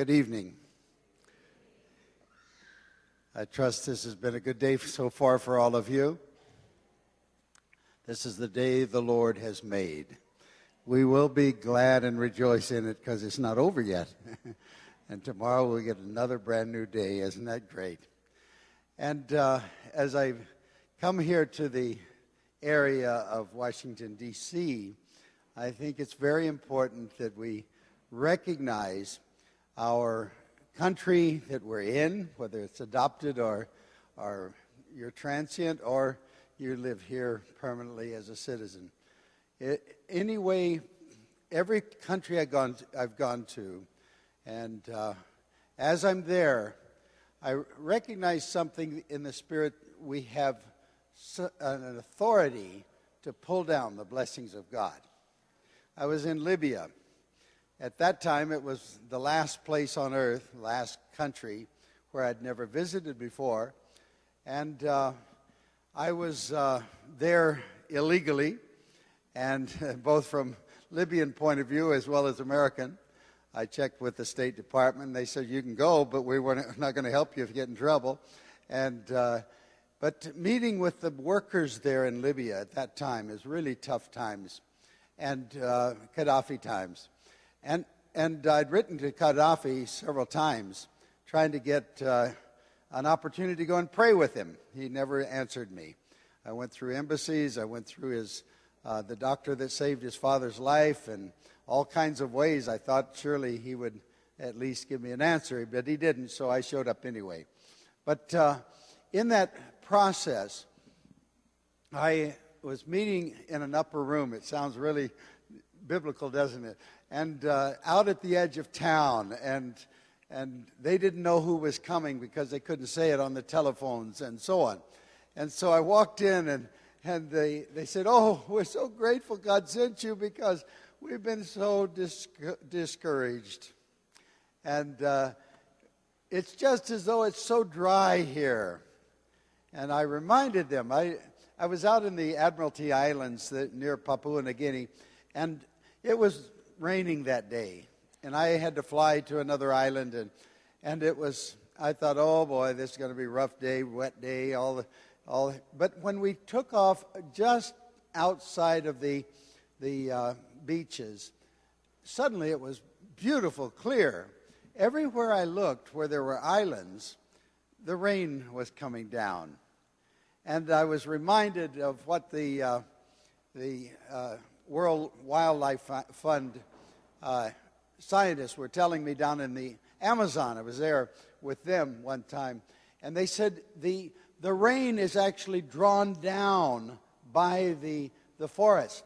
Good evening. I trust this has been a good day so far for all of you. This is the day the Lord has made. We will be glad and rejoice in it because it's not over yet. and tomorrow we'll get another brand new day. Isn't that great? And uh, as I come here to the area of Washington, D.C., I think it's very important that we recognize our country that we're in, whether it's adopted or, or you're transient or you live here permanently as a citizen. It, anyway, every country I've gone to, I've gone to and uh, as I'm there, I recognize something in the Spirit. We have an authority to pull down the blessings of God. I was in Libya at that time, it was the last place on earth, last country where I'd never visited before. And uh, I was uh, there illegally, and both from Libyan point of view as well as American. I checked with the State Department. They said, You can go, but we were not going to help you if you get in trouble. And, uh, but meeting with the workers there in Libya at that time is really tough times, and uh, Gaddafi times. And, and I'd written to Gaddafi several times trying to get uh, an opportunity to go and pray with him. He never answered me. I went through embassies, I went through his, uh, the doctor that saved his father's life, and all kinds of ways. I thought surely he would at least give me an answer, but he didn't, so I showed up anyway. But uh, in that process, I was meeting in an upper room. It sounds really biblical, doesn't it? And uh, out at the edge of town, and and they didn't know who was coming because they couldn't say it on the telephones and so on. And so I walked in, and and they they said, "Oh, we're so grateful God sent you because we've been so dis- discouraged." And uh, it's just as though it's so dry here. And I reminded them, I, I was out in the Admiralty Islands that, near Papua New Guinea, and it was raining that day, and I had to fly to another island, and and it was. I thought, oh boy, this is going to be a rough day, wet day, all the, all. But when we took off just outside of the the uh, beaches, suddenly it was beautiful, clear. Everywhere I looked, where there were islands, the rain was coming down, and I was reminded of what the uh, the uh, World Wildlife Fund uh, scientists were telling me down in the Amazon. I was there with them one time, and they said the the rain is actually drawn down by the the forest,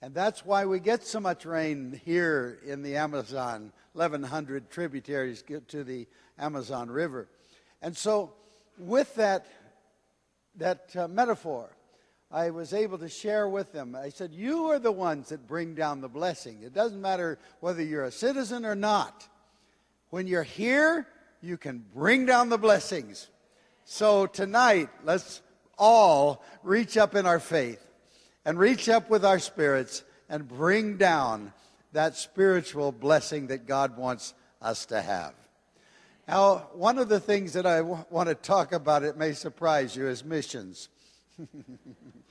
and that's why we get so much rain here in the Amazon. 1,100 tributaries to the Amazon River, and so with that that uh, metaphor I was able to share with them. I said, You are the ones that bring down the blessing. It doesn't matter whether you're a citizen or not. When you're here, you can bring down the blessings. So tonight, let's all reach up in our faith and reach up with our spirits and bring down that spiritual blessing that God wants us to have. Now, one of the things that I w- want to talk about, it may surprise you, is missions.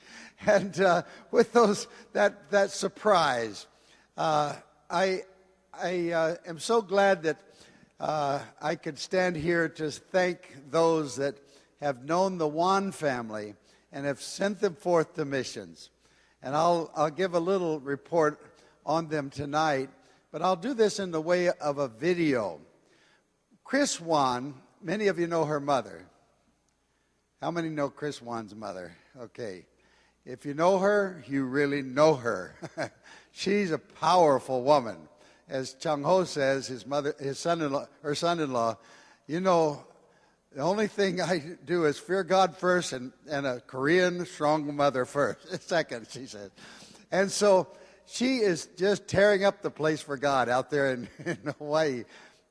and uh, with those that that surprise, uh, I I uh, am so glad that uh, I could stand here to thank those that have known the Wan family and have sent them forth to missions. And I'll I'll give a little report on them tonight, but I'll do this in the way of a video. Chris Wan, many of you know her mother. How many know Chris Wan's mother? Okay. If you know her, you really know her. She's a powerful woman. As Chung Ho says, his mother, his son-in-law, her son-in-law, you know, the only thing I do is fear God first and, and a Korean strong mother first, second, she says. And so she is just tearing up the place for God out there in, in Hawaii.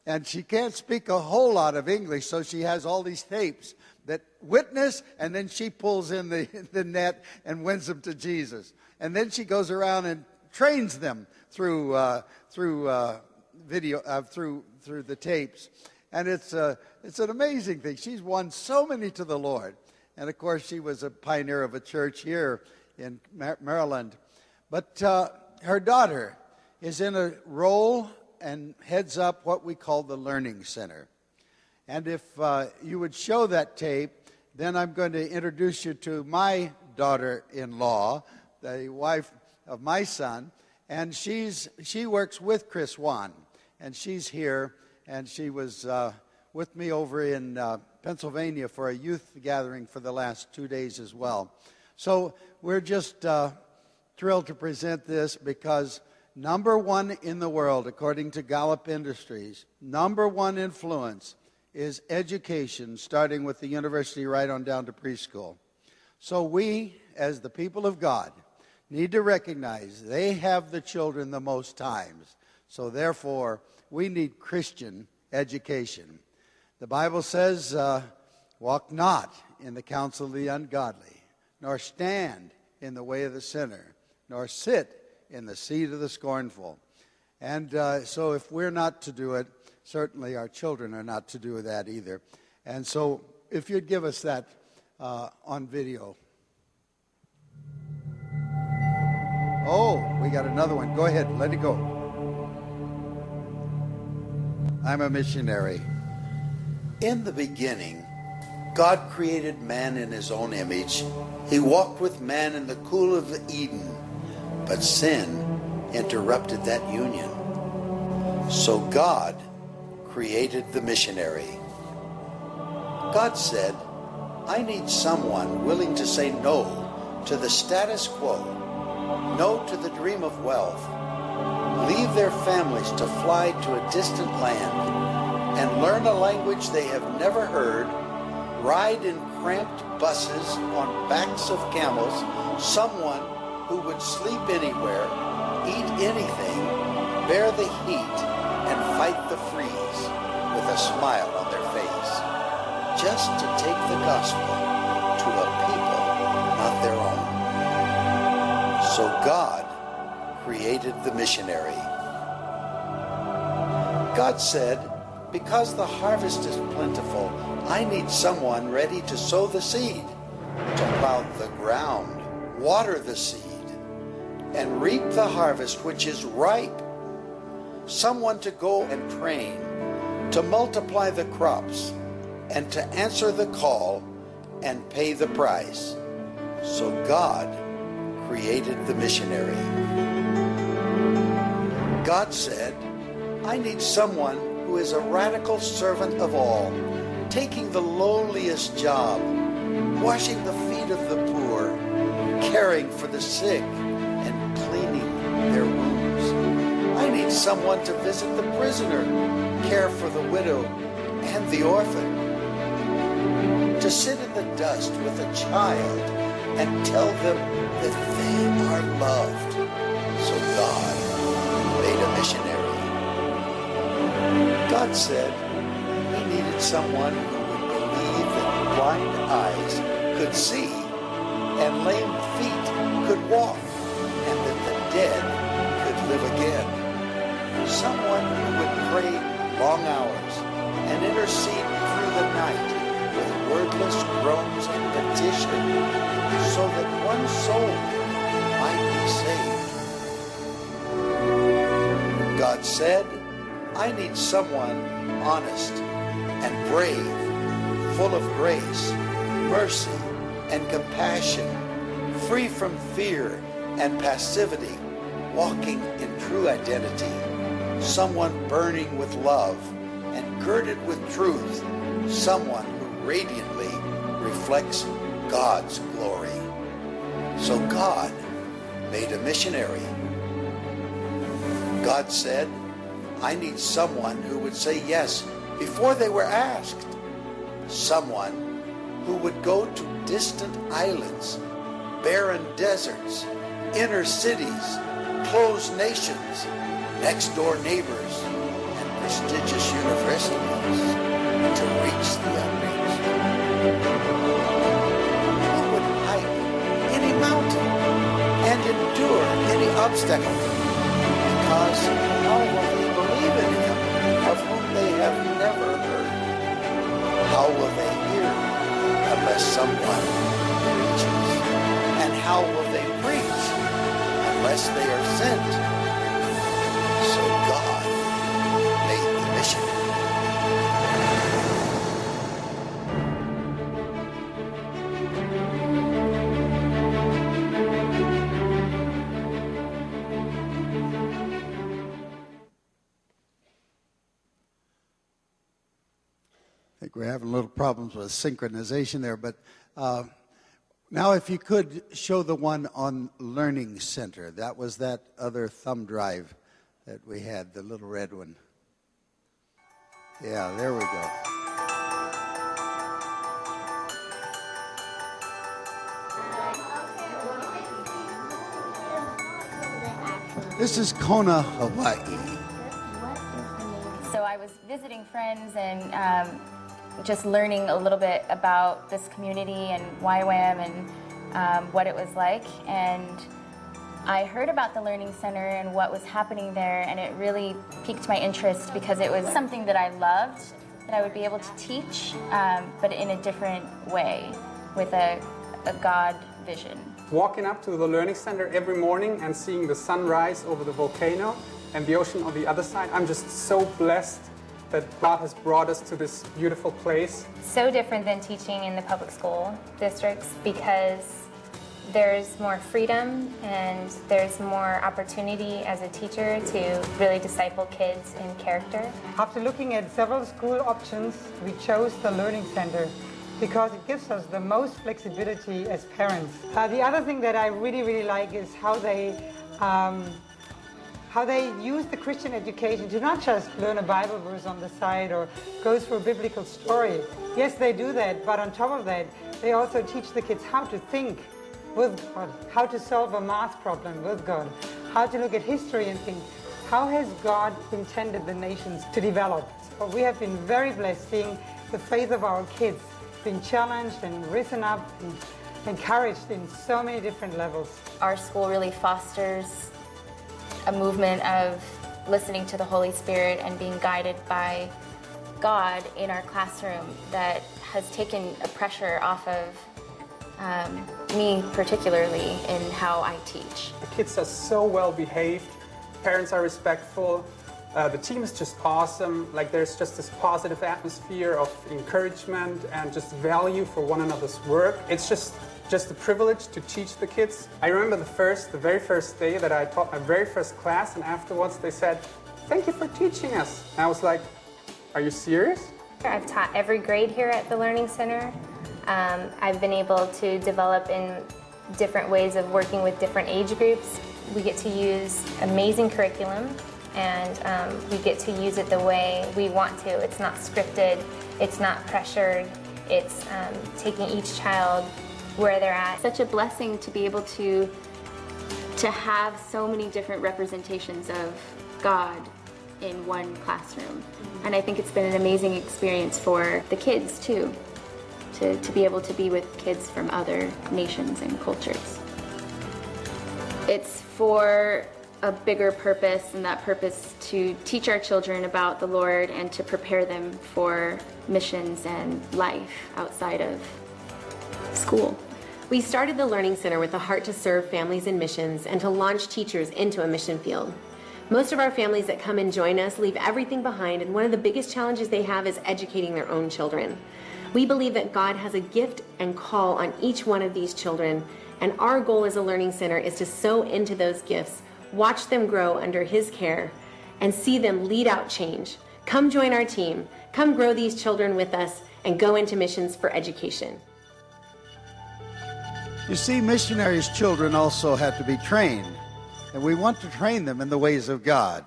And she can't speak a whole lot of English, so she has all these tapes that witness, and then she pulls in the, the net and wins them to Jesus. And then she goes around and trains them through, uh, through uh, video, uh, through through the tapes. And it's, uh, it's an amazing thing. She's won so many to the Lord. And of course, she was a pioneer of a church here in Maryland. But uh, her daughter is in a role and heads up what we call the Learning Center. And if uh, you would show that tape, then I'm going to introduce you to my daughter in law, the wife of my son. And she's, she works with Chris Wan. And she's here. And she was uh, with me over in uh, Pennsylvania for a youth gathering for the last two days as well. So we're just uh, thrilled to present this because number one in the world, according to Gallup Industries, number one influence is education, starting with the university right on down to preschool. So we, as the people of God, need to recognize they have the children the most times. So therefore, we need Christian education. The Bible says, uh, walk not in the counsel of the ungodly, nor stand in the way of the sinner, nor sit in the seat of the scornful. And uh, so, if we're not to do it, certainly our children are not to do that either. And so, if you'd give us that uh, on video. Oh, we got another one. Go ahead, let it go. I'm a missionary. In the beginning, God created man in his own image. He walked with man in the cool of Eden but sin interrupted that union. So God created the missionary. God said, I need someone willing to say no to the status quo, no to the dream of wealth, leave their families to fly to a distant land and learn a language they have never heard, ride in cramped buses on backs of camels, someone who would sleep anywhere, eat anything, bear the heat, fight the freeze with a smile on their face, just to take the gospel to a people not their own. So God created the missionary. God said, because the harvest is plentiful, I need someone ready to sow the seed, to plow the ground, water the seed, and reap the harvest which is ripe. Someone to go and train, to multiply the crops, and to answer the call and pay the price. So God created the missionary. God said, I need someone who is a radical servant of all, taking the lowliest job, washing the feet of the poor, caring for the sick and cleaning their wounds. Need someone to visit the prisoner, care for the widow and the orphan, to sit in the dust with a child and tell them that they are loved. So God made a missionary. God said he needed someone who would believe that blind eyes could see and lame feet could walk and that the dead could live again. Someone who would pray long hours and intercede through the night with wordless groans and petition so that one soul might be saved. God said, I need someone honest and brave, full of grace, mercy, and compassion, free from fear and passivity walking in true identity, someone burning with love and girded with truth, someone who radiantly reflects God's glory. So God made a missionary. God said, I need someone who would say yes before they were asked. Someone who would go to distant islands, barren deserts, inner cities, closed nations, next door neighbors, and prestigious universities to reach the unreached. Who would hike any mountain and endure any obstacle because how will they believe in him of whom they have never heard. How will they hear unless someone preaches? And how will they preach unless they are sent? So God made the mission. I think we're having little problems with synchronization there, but uh, now if you could show the one on Learning Center. That was that other thumb drive that we had, the little red one. Yeah, there we go. This is Kona, Hawaii. So I was visiting friends and um, just learning a little bit about this community and YWAM and um, what it was like. And I heard about the Learning Center and what was happening there, and it really piqued my interest because it was something that I loved, that I would be able to teach, um, but in a different way, with a, a God vision. Walking up to the Learning Center every morning and seeing the sunrise over the volcano and the ocean on the other side, I'm just so blessed that God has brought us to this beautiful place. so different than teaching in the public school districts because there's more freedom and there's more opportunity as a teacher to really disciple kids in character. After looking at several school options, we chose the Learning Center because it gives us the most flexibility as parents. Uh, the other thing that I really, really like is how they um, how they use the Christian education to not just learn a Bible verse on the side or go through a biblical story. Yes, they do that, but on top of that, they also teach the kids how to think with God, how to solve a math problem with God, how to look at history and think, how has God intended the nations to develop? So we have been very blessed seeing the faith of our kids being challenged and risen up and encouraged in so many different levels. Our school really fosters a movement of listening to the Holy Spirit and being guided by God in our classroom that has taken a pressure off of um, me, particularly in how I teach. The kids are so well behaved, parents are respectful, uh, the team is just awesome. Like there's just this positive atmosphere of encouragement and just value for one another's work. It's just just a privilege to teach the kids. I remember the first, the very first day that I taught my very first class, and afterwards they said, "Thank you for teaching us." And I was like, "Are you serious?" I've taught every grade here at the Learning Center. Um, I've been able to develop in different ways of working with different age groups. We get to use amazing curriculum and um, we get to use it the way we want to. It's not scripted, it's not pressured, it's um, taking each child where they're at. Such a blessing to be able to to have so many different representations of God in one classroom. And I think it's been an amazing experience for the kids too, to, to be able to be with kids from other nations and cultures. It's for a bigger purpose, and that purpose to teach our children about the Lord and to prepare them for missions and life outside of school. We started the Learning Center with a heart to serve families in missions and to launch teachers into a mission field. Most of our families that come and join us leave everything behind, and one of the biggest challenges they have is educating their own children. We believe that God has a gift and call on each one of these children, and our goal as a Learning Center is to sow into those gifts, watch them grow under His care, and see them lead out change. Come join our team, come grow these children with us, and go into missions for education. You see, missionaries' children also have to be trained, and we want to train them in the ways of God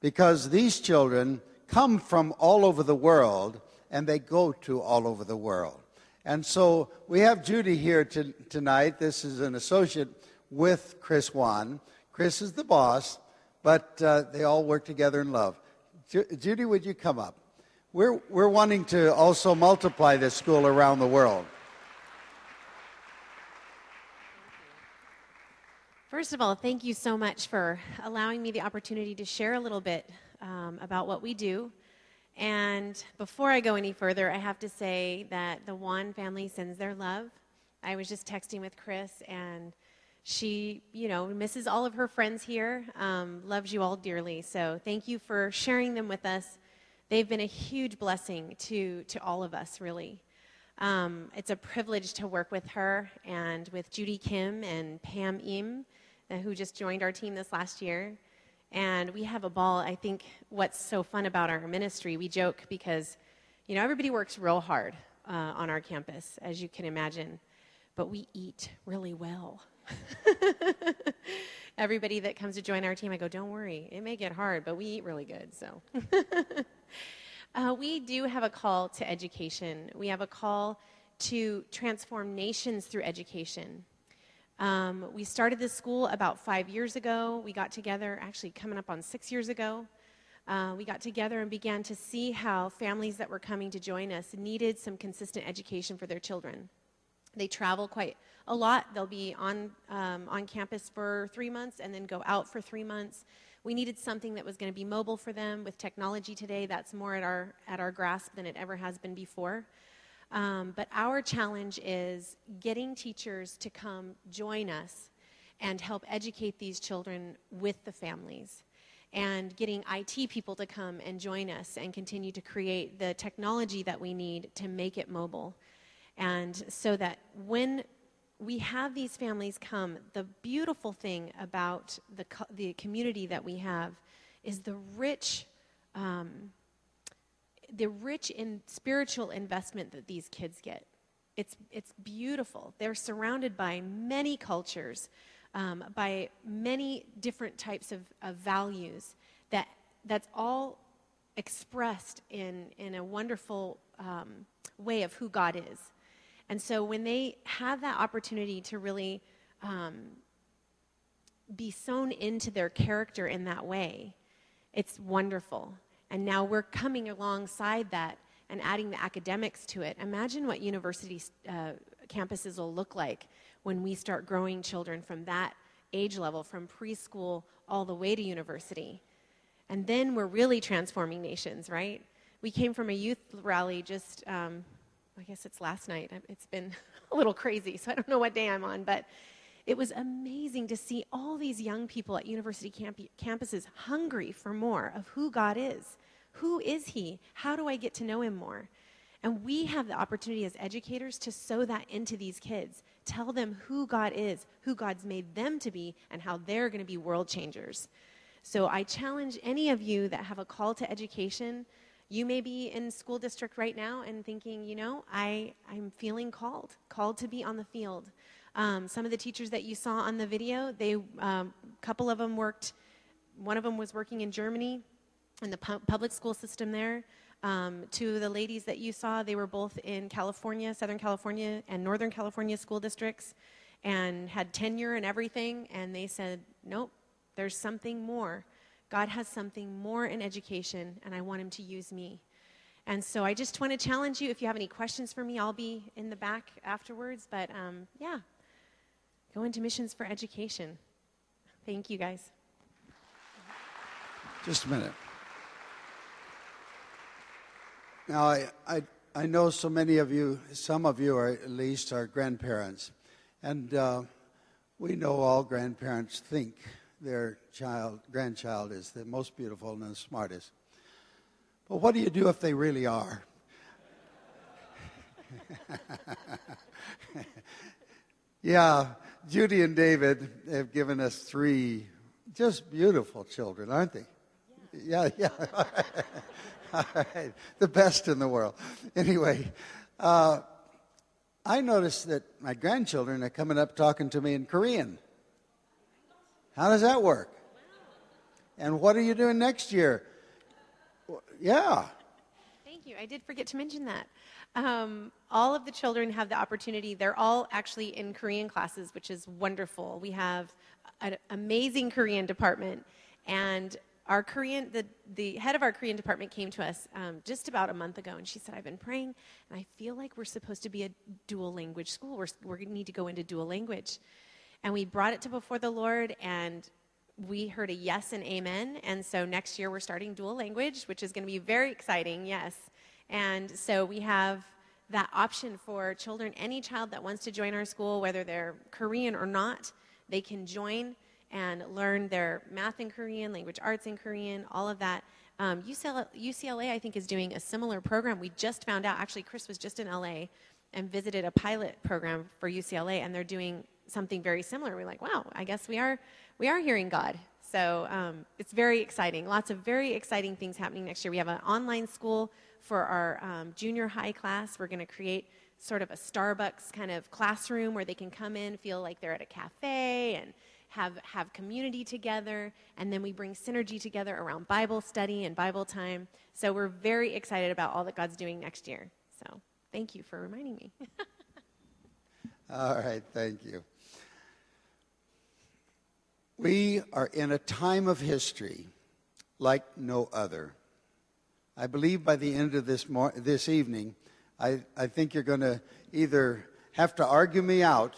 because these children come from all over the world and they go to all over the world. And so we have Judy here to, tonight. This is an associate with Chris Wan. Chris is the boss, but uh, they all work together in love. Ju- Judy, would you come up? We're, we're wanting to also multiply this school around the world. First of all, thank you so much for allowing me the opportunity to share a little bit um, about what we do. And before I go any further, I have to say that the Wan family sends their love. I was just texting with Chris, and she, you know, misses all of her friends here, um, loves you all dearly. So thank you for sharing them with us. They've been a huge blessing to, to all of us, really. Um, it's a privilege to work with her and with Judy Kim and Pam Im, uh, who just joined our team this last year. And we have a ball. I think what's so fun about our ministry, we joke because, you know, everybody works real hard uh, on our campus, as you can imagine, but we eat really well. everybody that comes to join our team, I go, don't worry, it may get hard, but we eat really good, so. uh, we do have a call to education. We have a call to transform nations through education. Um, we started this school about five years ago. We got together, actually, coming up on six years ago. Uh, we got together and began to see how families that were coming to join us needed some consistent education for their children. They travel quite a lot. They'll be on, um, on campus for three months and then go out for three months. We needed something that was going to be mobile for them. With technology today, that's more at our, at our grasp than it ever has been before. Um, but our challenge is getting teachers to come join us and help educate these children with the families and getting IT people to come and join us and continue to create the technology that we need to make it mobile. And so that when we have these families come, the beautiful thing about the, co- the community that we have is the rich um, the rich in spiritual investment that these kids get. It's, it's beautiful. They're surrounded by many cultures, um, by many different types of, of values that, that's all expressed in, in a wonderful um, way of who God is. And so when they have that opportunity to really um, be sown into their character in that way, it's wonderful. And now we're coming alongside that and adding the academics to it. Imagine what university uh, campuses will look like when we start growing children from that age level, from preschool all the way to university. And then we're really transforming nations, right? We came from a youth rally just, um, I guess it's last night. It's been a little crazy, so I don't know what day I'm on, but it was amazing to see all these young people at university camp- campuses hungry for more of who God is. Who is He? How do I get to know Him more? And we have the opportunity as educators to sow that into these kids. Tell them who God is, who God's made them to be, and how they're going to be world changers. So I challenge any of you that have a call to education. You may be in school district right now and thinking, you know, I, I'm feeling called, called to be on the field. Um, some of the teachers that you saw on the video, they, a um, couple of them worked, one of them was working in Germany in the pu- public school system there. Um, two of the ladies that you saw, they were both in California, Southern California, and Northern California school districts and had tenure and everything. And they said, nope, there's something more. God has something more in education, and I want Him to use me. And so I just want to challenge you. If you have any questions for me, I'll be in the back afterwards. But um, yeah, Go into missions for education. Thank you, guys. Just a minute. Now, I, I, I know so many of you, some of you are at least, are grandparents. And uh, we know all grandparents think their child, grandchild is the most beautiful and the smartest. But what do you do if they really are? yeah, Judy and David have given us three just beautiful children, aren't they? Yeah, yeah. yeah. All right. The best in the world. Anyway, uh, I noticed that my grandchildren are coming up talking to me in Korean. How does that work? And what are you doing next year? Yeah. Thank you. I did forget to mention that. Um, all of the children have the opportunity. They're all actually in Korean classes, which is wonderful. We have an amazing Korean department, and our Korean, the, the head of our Korean department came to us um, just about a month ago, and she said, I've been praying, and I feel like we're supposed to be a dual language school. We're, we need to go into dual language. And we brought it to before the Lord, and we heard a yes and amen. And so next year we're starting dual language, which is going to be very exciting, yes. And so we have that option for children, any child that wants to join our school, whether they're Korean or not, they can join and learn their math in Korean, language arts in Korean, all of that. Um, UCLA, UCLA, I think, is doing a similar program. We just found out, actually, Chris was just in LA and visited a pilot program for UCLA, and they're doing something very similar. We're like, wow, I guess we are, we are hearing God. So um, it's very exciting. Lots of very exciting things happening next year. We have an online school for our um, junior high class. We're going to create sort of a Starbucks kind of classroom where they can come in, feel like they're at a cafe, and have, have community together. And then we bring synergy together around Bible study and Bible time. So we're very excited about all that God's doing next year. So thank you for reminding me. all right, thank you. We are in a time of history like no other. I believe by the end of this, mor- this evening, I, I think you're going to either have to argue me out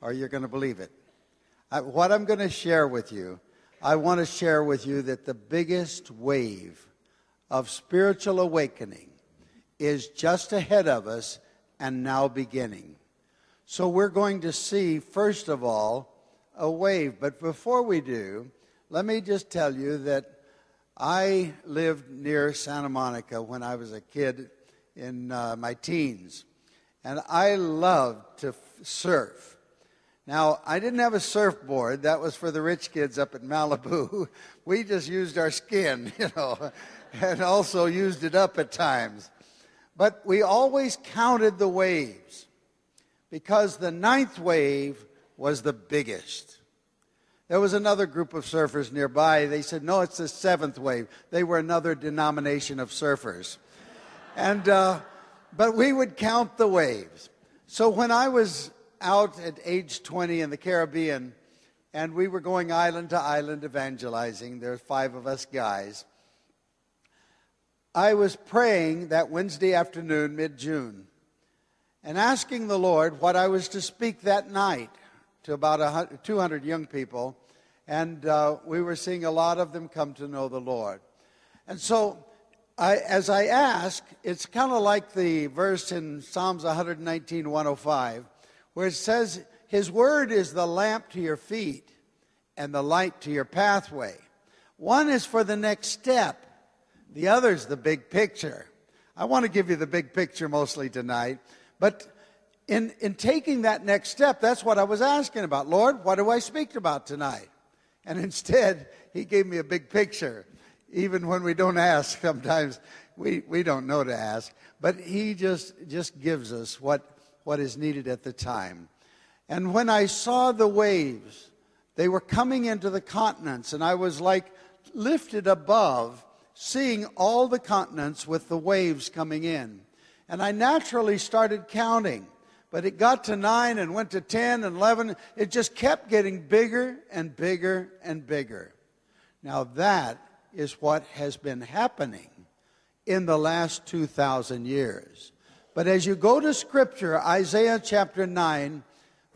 or you're going to believe it. I, what I'm going to share with you, I want to share with you that the biggest wave of spiritual awakening is just ahead of us and now beginning. So we're going to see, first of all, a wave. But before we do, let me just tell you that I lived near Santa Monica when I was a kid in uh, my teens, and I loved to f- surf. Now, I didn't have a surfboard. That was for the rich kids up at Malibu. We just used our skin, you know, and also used it up at times. But we always counted the waves because the ninth wave was the biggest. There was another group of surfers nearby. They said, No, it's the seventh wave. They were another denomination of surfers. And, uh, but we would count the waves. So when I was out at age 20 in the Caribbean, and we were going island to island evangelizing, there's five of us guys. I was praying that Wednesday afternoon, mid June, and asking the Lord what I was to speak that night to about 200 young people, and uh, we were seeing a lot of them come to know the Lord. And so, I, as I ask, it's kind of like the verse in Psalms 119, 105, where it says, His word is the lamp to your feet and the light to your pathway. One is for the next step, the other is the big picture. I want to give you the big picture mostly tonight, but in, in taking that next step, that's what I was asking about. Lord, what do I speak about tonight? And instead, he gave me a big picture. Even when we don't ask, sometimes we, we don't know to ask. But he just, just gives us what, what is needed at the time. And when I saw the waves, they were coming into the continents, and I was like lifted above, seeing all the continents with the waves coming in. And I naturally started counting. But it got to nine and went to 10 and 11. It just kept getting bigger and bigger and bigger. Now, that is what has been happening in the last 2,000 years. But as you go to Scripture, Isaiah chapter 9,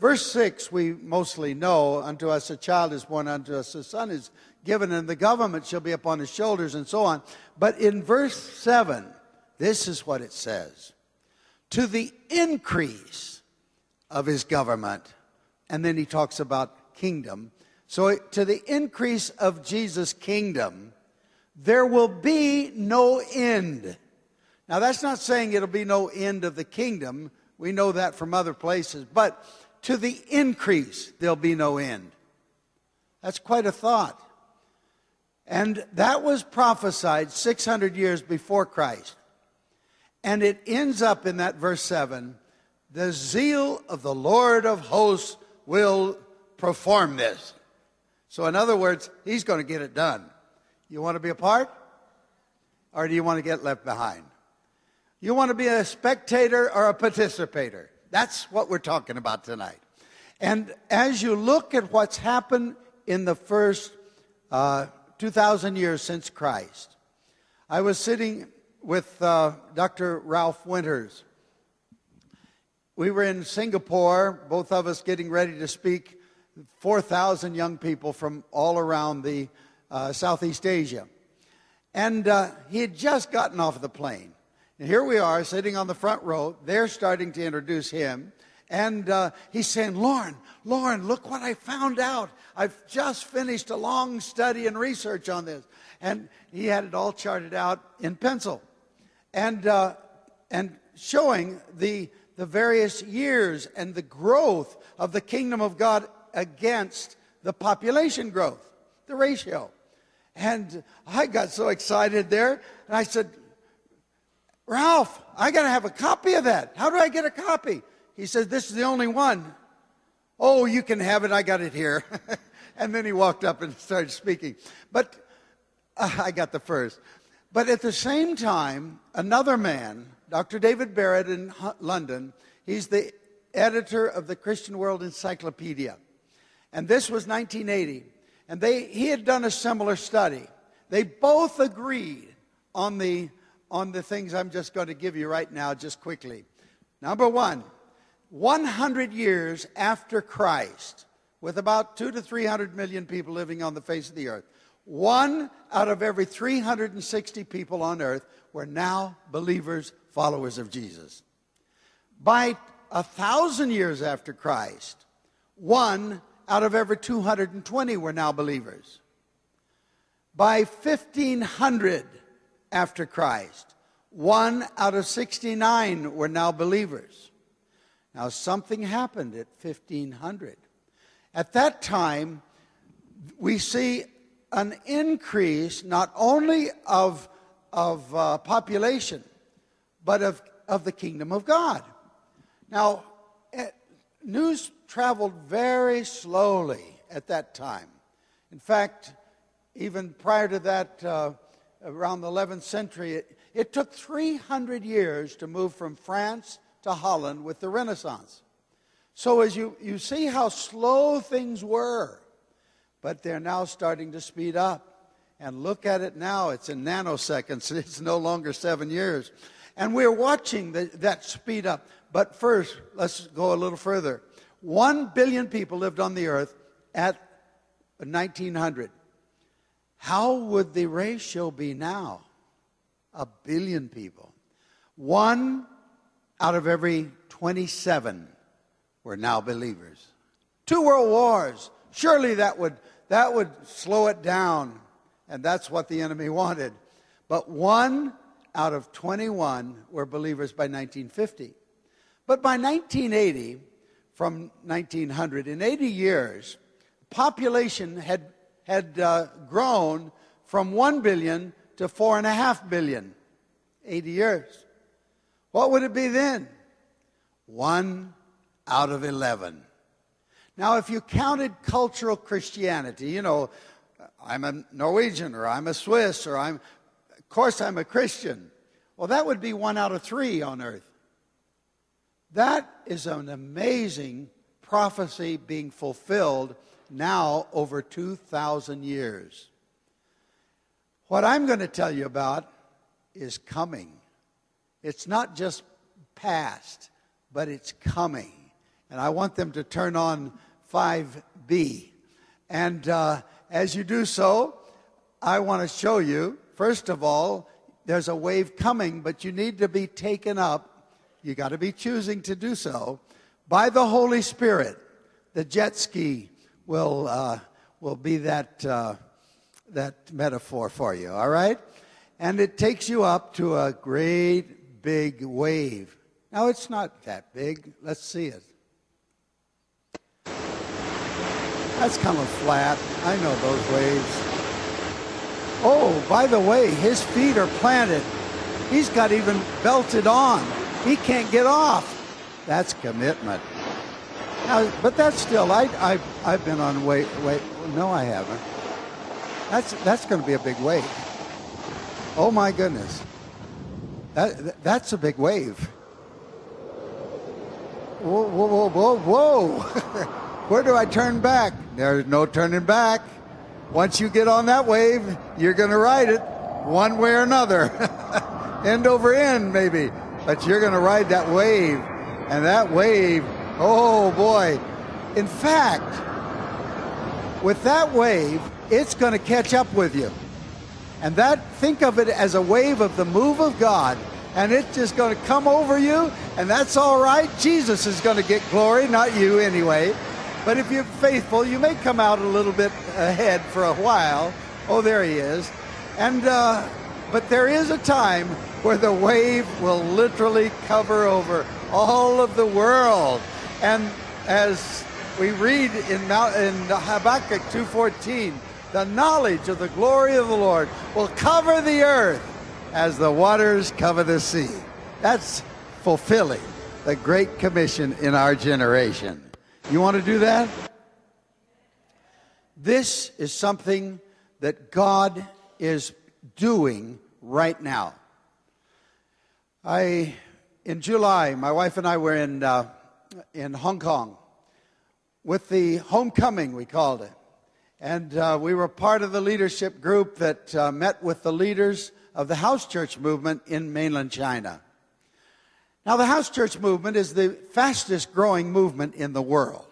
verse 6, we mostly know, Unto us a child is born, unto us a son is given, and the government shall be upon his shoulders, and so on. But in verse 7, this is what it says to the increase of his government. And then he talks about kingdom. So, to the increase of Jesus' kingdom, there will be no end. Now, that's not saying it'll be no end of the kingdom. We know that from other places. But to the increase, there'll be no end. That's quite a thought. And that was prophesied 600 years before Christ. And it ends up in that verse 7 the zeal of the Lord of hosts will perform this. So, in other words, he's going to get it done. You want to be a part? Or do you want to get left behind? You want to be a spectator or a participator? That's what we're talking about tonight. And as you look at what's happened in the first uh, 2,000 years since Christ, I was sitting with uh, Dr. Ralph Winters. We were in Singapore, both of us getting ready to speak 4,000 young people from all around the uh, Southeast Asia. And uh, he had just gotten off the plane. And here we are sitting on the front row. They're starting to introduce him. And uh, he's saying, Loren, Loren, look what I found out. I've just finished a long study and research on this. And he had it all charted out in pencil and, uh, and showing the, the various years and the growth of the kingdom of God against the population growth, the ratio. And I got so excited there, and I said, Ralph, I got to have a copy of that. How do I get a copy? He said, This is the only one. Oh, you can have it. I got it here. and then he walked up and started speaking. But uh, I got the first. But at the same time, another man, Dr. David Barrett in London, he's the editor of the Christian World Encyclopedia. And this was 1980. And they, he had done a similar study. They both agreed on the, on the things I'm just going to give you right now, just quickly. Number one, 100 years after Christ, with about two to 300 million people living on the face of the earth, one out of every 360 people on earth were now believers, followers of Jesus. By a thousand years after Christ, one out of every 220 were now believers. By 1500 after Christ, one out of 69 were now believers. Now, something happened at 1500. At that time, we see an increase not only of, of uh, population, but of, of the kingdom of God. Now, it, eh, news traveled very slowly at that time. In fact, even prior to that, uh, around the 11th century, it, it took 300 years to move from France to Holland with the Renaissance. So, as you, you see how slow things were, but they're now starting to speed up. And look at it now, it's in nanoseconds, it's no longer seven years. And we're watching the, that speed up. But first, let's go a little further. One billion people lived on the earth at 1900. How would the ratio be now? A billion people. One out of every 27 were now believers. Two world wars. Surely that would, that would slow it down, and that's what the enemy wanted. But one out of 21 were believers by 1950. But by 1980, from 1900. In 80 years, population had, had uh, grown from 1 billion to 4.5 billion. 80 years. What would it be then? One out of 11. Now, if you counted cultural Christianity, you know, I'm a Norwegian or I'm a Swiss or I'm, of course, I'm a Christian. Well, that would be one out of three on earth. That is an amazing prophecy being fulfilled now over 2,000 years. What I'm going to tell you about is coming. It's not just past, but it's coming. And I want them to turn on 5B. And uh, as you do so, I want to show you, first of all, there's a wave coming, but you need to be taken up you got to be choosing to do so by the Holy Spirit. The jet ski will uh, will be that uh, that metaphor for you. All right, and it takes you up to a great big wave. Now it's not that big. Let's see it. That's of flat. I know those waves. Oh, by the way, his feet are planted. He's got even belted on. He can't get off. That's commitment. Now, but that's still, I, I, I've been on wait, wait. No, I haven't. That's, that's going to be a big wave. Oh my goodness. That, that's a big wave. Whoa, whoa, whoa, whoa, whoa. Where do I turn back? There's no turning back. Once you get on that wave, you're going to ride it one way or another. end over end, maybe but you're going to ride that wave. And that wave, oh boy. In fact, with that wave, it's going to catch up with you. And that, think of it as a wave of the move of God. And it's just going to come over you, and that's all right. Jesus is going to get glory, not you anyway. But if you're faithful, you may come out a little bit ahead for a while. Oh, there he is. And, uh, but there is a time where the wave will literally cover over all of the world. And as we read in, in Habakkuk 2.14, the knowledge of the glory of the Lord will cover the earth as the waters cover the sea. That's fulfilling the Great Commission in our generation. You want to do that? This is something that God is doing right now. I, in July, my wife and I were in, uh, in Hong Kong with the homecoming, we called it. And uh, we were part of the leadership group that uh, met with the leaders of the house church movement in mainland China. Now, the house church movement is the fastest growing movement in the world.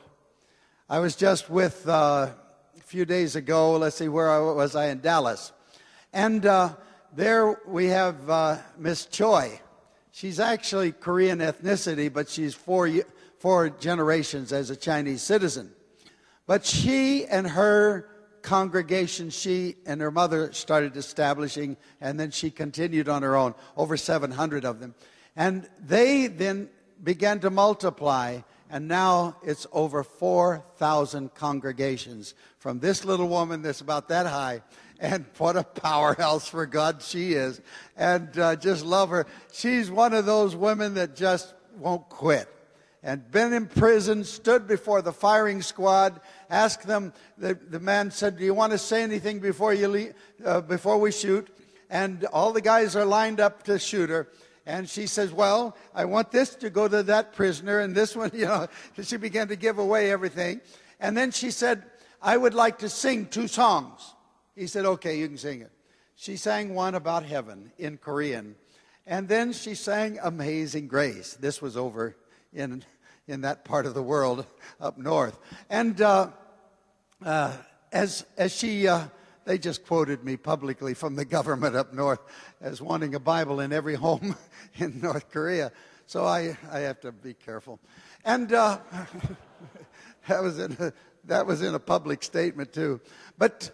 I was just with, uh, a few days ago, let's see, where was I? In Dallas. And uh, there we have uh, Miss Choi. She's actually Korean ethnicity, but she's four, four generations as a Chinese citizen. But she and her congregation, she and her mother started establishing, and then she continued on her own, over 700 of them. And they then began to multiply, and now it's over 4,000 congregations from this little woman that's about that high. And what a powerhouse for God she is. And uh, just love her. She's one of those women that just won't quit and been in prison, stood before the firing squad, asked them, the, the man said, Do you want to say anything before, you leave, uh, before we shoot? And all the guys are lined up to shoot her. And she says, Well, I want this to go to that prisoner, and this one, you know. She began to give away everything. And then she said, I would like to sing two songs. He said, Okay, you can sing it. She sang one about heaven in Korean. And then she sang Amazing Grace. This was over in, in that part of the world up north. And uh, uh, as, as she, uh, they just quoted me publicly from the government up north as wanting a Bible in every home in North Korea. So I, I have to be careful. And uh, that, was in a, that was in a public statement, too. But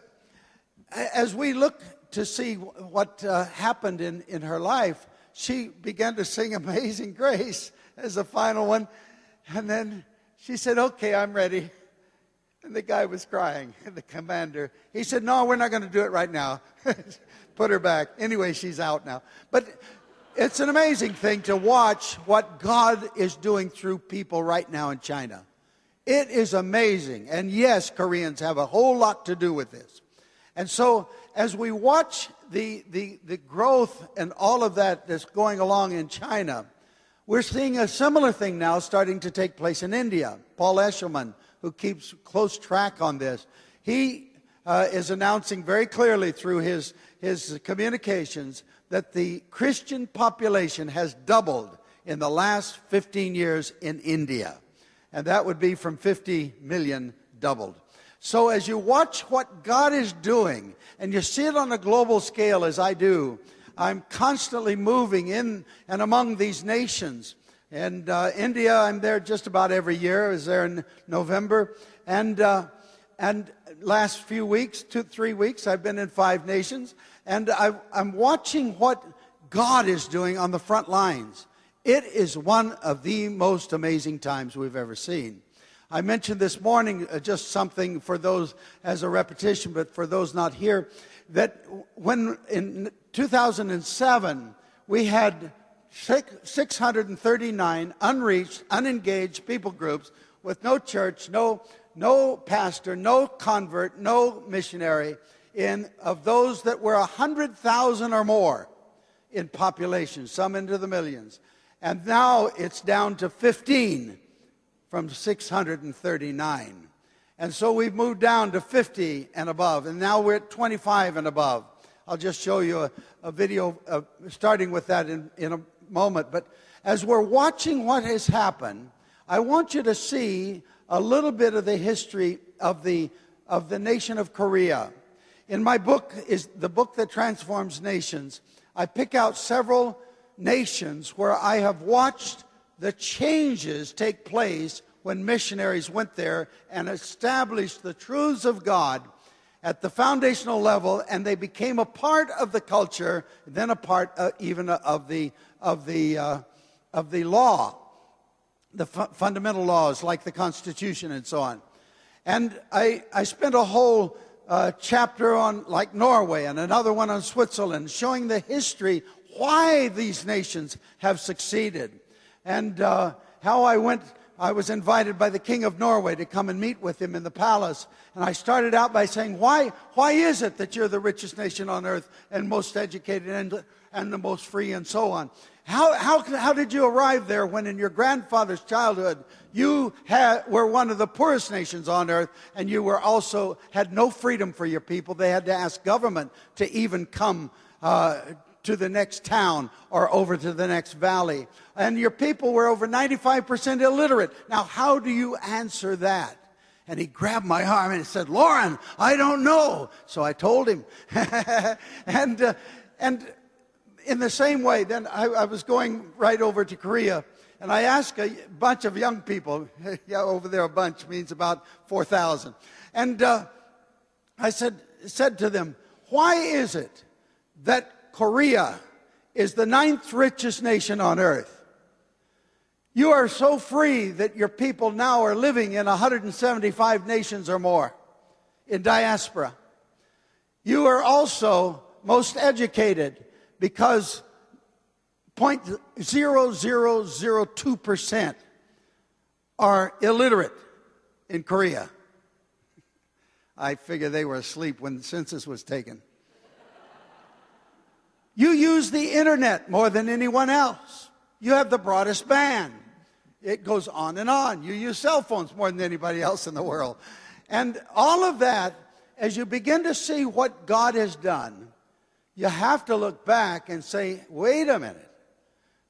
as we look to see what uh, happened in, in her life, she began to sing Amazing Grace as the final one. And then she said, Okay, I'm ready. And the guy was crying, the commander. He said, No, we're not going to do it right now. Put her back. Anyway, she's out now. But it's an amazing thing to watch what God is doing through people right now in China. It is amazing. And yes, Koreans have a whole lot to do with this. And so, as we watch the, the, the growth and all of that that's going along in China, we're seeing a similar thing now starting to take place in India. Paul Eshelman, who keeps close track on this, he uh, is announcing very clearly through his, his communications that the Christian population has doubled in the last 15 years in India. And that would be from 50 million doubled. So as you watch what God is doing, and you see it on a global scale as I do, I'm constantly moving in and among these nations. And uh, India, I'm there just about every year. I was there in November. And, uh, and last few weeks, two, three weeks, I've been in five nations. And I, I'm watching what God is doing on the front lines. It is one of the most amazing times we've ever seen. I mentioned this morning uh, just something for those as a repetition, but for those not here, that when in 2007, we had 639 unreached, unengaged people groups with no church, no, no pastor, no convert, no missionary, in, of those that were 100,000 or more in population, some into the millions. And now it's down to 15 from 639. And so we've moved down to 50 and above, and now we're at 25 and above. I'll just show you a, a video uh, starting with that in, in a moment. But as we're watching what has happened, I want you to see a little bit of the history of the of the nation of Korea. In my book is the book that transforms nations. I pick out several nations where I have watched the changes take place when missionaries went there and established the truths of God at the foundational level, and they became a part of the culture, then a part uh, even of the of the uh, of the law, the fu- fundamental laws like the Constitution and so on. And I I spent a whole uh, chapter on like Norway and another one on Switzerland, showing the history why these nations have succeeded, and uh, how I went I was invited by the King of Norway to come and meet with him in the palace. And I started out by saying, Why, why is it that you're the richest nation on earth and most educated and, and the most free and so on? How, how, how did you arrive there when in your grandfather's childhood you had, were one of the poorest nations on earth and you were also had no freedom for your people? They had to ask government to even come uh, to the next town or over to the next valley. And your people were over 95% illiterate. Now, how do you answer that? And he grabbed my arm and he said, Loren, I don't know. So I told him. and, uh, and in the same way, then I, I, was going right over to Korea. And I asked a bunch of young people, yeah, over there, a bunch means about 4,000. And uh, I said, said to them, why is it that Korea is the ninth richest nation on earth. You are so free that your people now are living in 175 nations or more in diaspora. You are also most educated because 0.0002% are illiterate in Korea. I figure they were asleep when the census was taken. You use the internet more than anyone else. You have the broadest band. It goes on and on. You use cell phones more than anybody else in the world. And all of that, as you begin to see what God has done, you have to look back and say, wait a minute.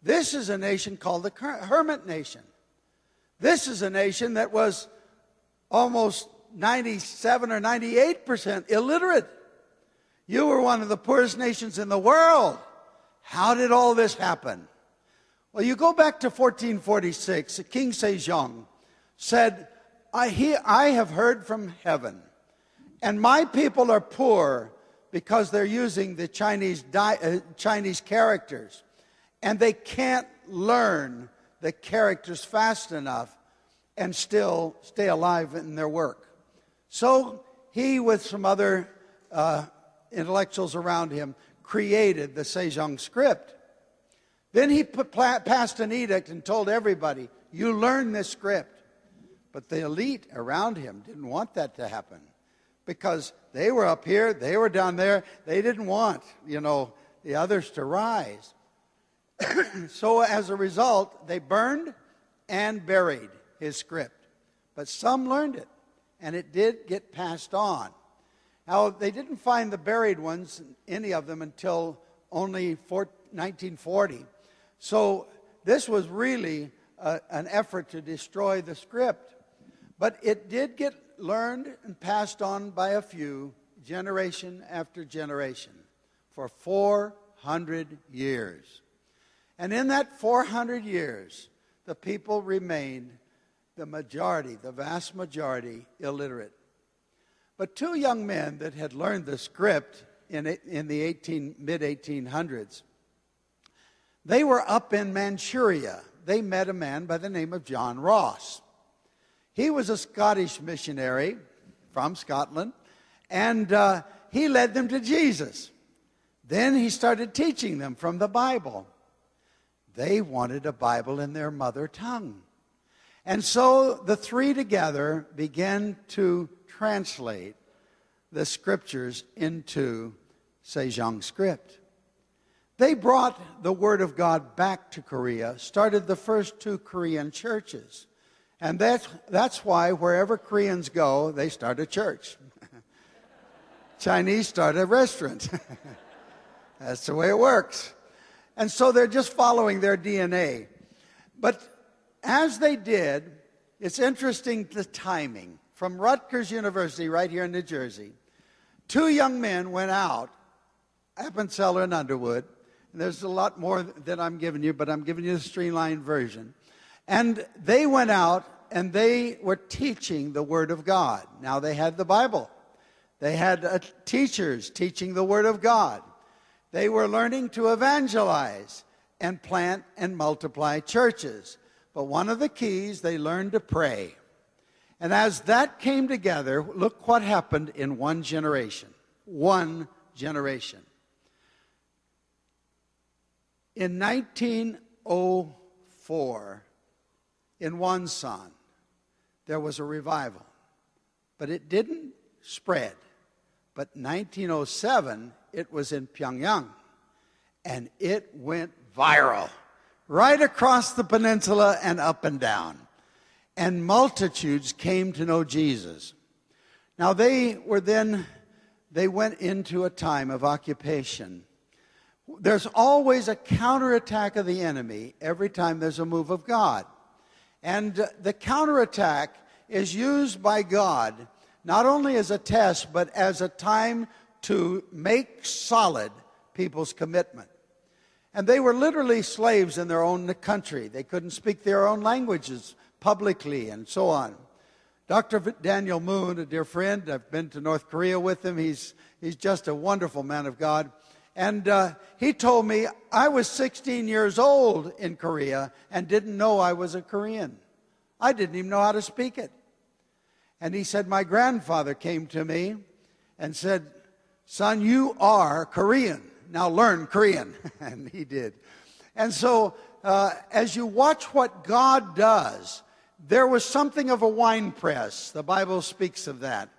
This is a nation called the Hermit Nation. This is a nation that was almost 97 or 98% illiterate. You were one of the poorest nations in the world. How did all this happen? Well, you go back to 1446. King Sejong said, I, hear, I have heard from heaven, and my people are poor because they're using the Chinese, di- uh, Chinese characters, and they can't learn the characters fast enough and still stay alive in their work. So he, with some other uh, intellectuals around him, created the Sejong script. Then he passed an edict and told everybody, You learn this script. But the elite around him didn't want that to happen because they were up here, they were down there. They didn't want, you know, the others to rise. so as a result, they burned and buried his script. But some learned it, and it did get passed on. Now, they didn't find the buried ones, any of them, until only 1940. So this was really a, an effort to destroy the script. But it did get learned and passed on by a few, generation after generation, for 400 years. And in that 400 years, the people remained the majority, the vast majority, illiterate. But two young men that had learned the script in, in the 18, mid 1800s, they were up in Manchuria. They met a man by the name of John Ross. He was a Scottish missionary from Scotland, and uh, he led them to Jesus. Then he started teaching them from the Bible. They wanted a Bible in their mother tongue. And so the three together began to translate the scriptures into Sejong script. They brought the Word of God back to Korea, started the first two Korean churches. And that's, that's why wherever Koreans go, they start a church. Chinese start a restaurant. that's the way it works. And so they're just following their DNA. But as they did, it's interesting the timing. from Rutgers University, right here in New Jersey. Two young men went out, Appenzeller and Underwood. And there's a lot more that I'm giving you, but I'm giving you the streamlined version. And they went out and they were teaching the Word of God. Now they had the Bible. They had uh, teachers teaching the Word of God. They were learning to evangelize and plant and multiply churches. But one of the keys, they learned to pray. And as that came together, look what happened in one generation. One generation. In 1904, in Wonsan, there was a revival, but it didn't spread. But 1907, it was in Pyongyang, and it went viral right across the peninsula and up and down. And multitudes came to know Jesus. Now, they were then, they went into a time of occupation. There's always a counterattack of the enemy every time there's a move of God. And uh, the counterattack is used by God not only as a test, but as a time to make solid people's commitment. And they were literally slaves in their own country. They couldn't speak their own languages publicly and so on. Dr. Daniel Moon, a dear friend, I've been to North Korea with him. He's, he's just a wonderful man of God. And uh, he told me I was 16 years old in Korea and didn't know I was a Korean. I didn't even know how to speak it. And he said, My grandfather came to me and said, Son, you are Korean. Now learn Korean. and he did. And so, uh, as you watch what God does, there was something of a wine press. The Bible speaks of that.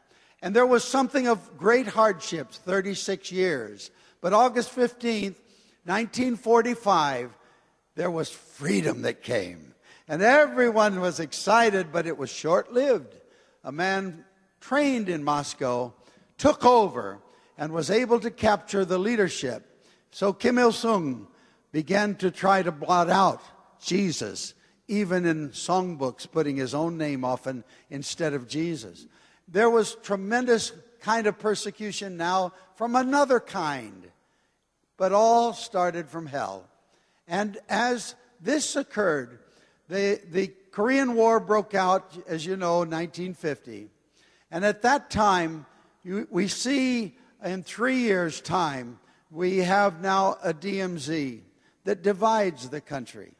And there was something of great hardships, 36 years. But August 15th, 1945, there was freedom that came. And everyone was excited, but it was short lived a man trained in Moscow, took over and was able to capture the leadership. So Kim Il sung began to try to blot out Jesus, even in songbooks, putting his own name often instead of Jesus. There was tremendous kind of persecution now from another kind, but all started from hell. And as this occurred, the, the Korean War broke out, as you know, 1950. And at that time, you, we see in three years' time, we have now a DMZ that divides the country.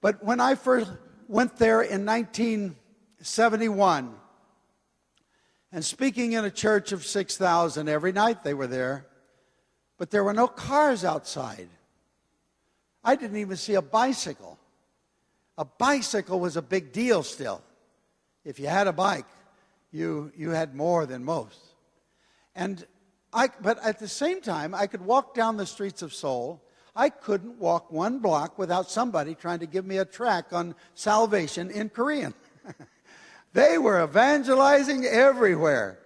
But when I first went there in 1971, and speaking in a church of 6,000 every night they were there, but there were no cars outside. I didn't even see a bicycle. A bicycle was a big deal still. If you had a bike, you, you had more than most. And I, but at the same time, I could walk down the streets of Seoul. I couldn't walk one block without somebody trying to give me a track on salvation in Korean. they were evangelizing everywhere.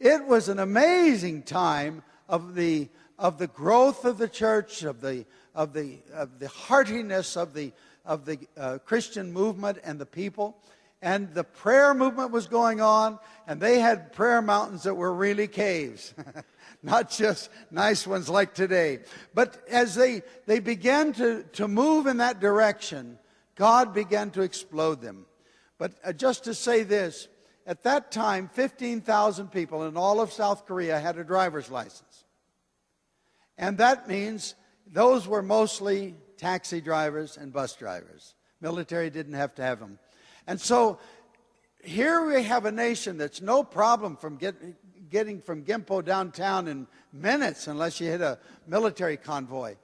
It was an amazing time of the, of the growth of the church, of the, of the, of the heartiness of the, of the uh, Christian movement and the people. And the prayer movement was going on, and they had prayer mountains that were really caves, not just nice ones like today. But as they, they began to, to move in that direction, God began to explode them. But uh, just to say this, at that time, 15,000 people in all of South Korea had a driver's license. And that means those were mostly taxi drivers and bus drivers. Military didn't have to have them. And so here we have a nation that's no problem from get, getting from Gimpo downtown in minutes unless you hit a military convoy.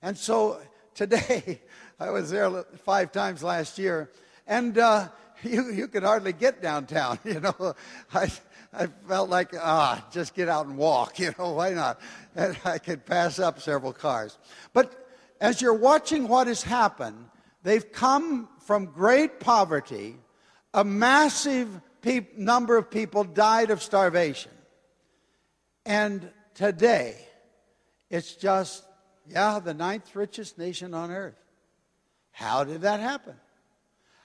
And so today, I was there five times last year, and uh, you, you could hardly get downtown. You know, I, I felt like, ah, just get out and walk. You know, why not? And I could pass up several cars. But as you're watching what has happened, they've come from great poverty. A massive pe- number of people died of starvation. And today, it's just, yeah, the ninth richest nation on earth. How did that happen?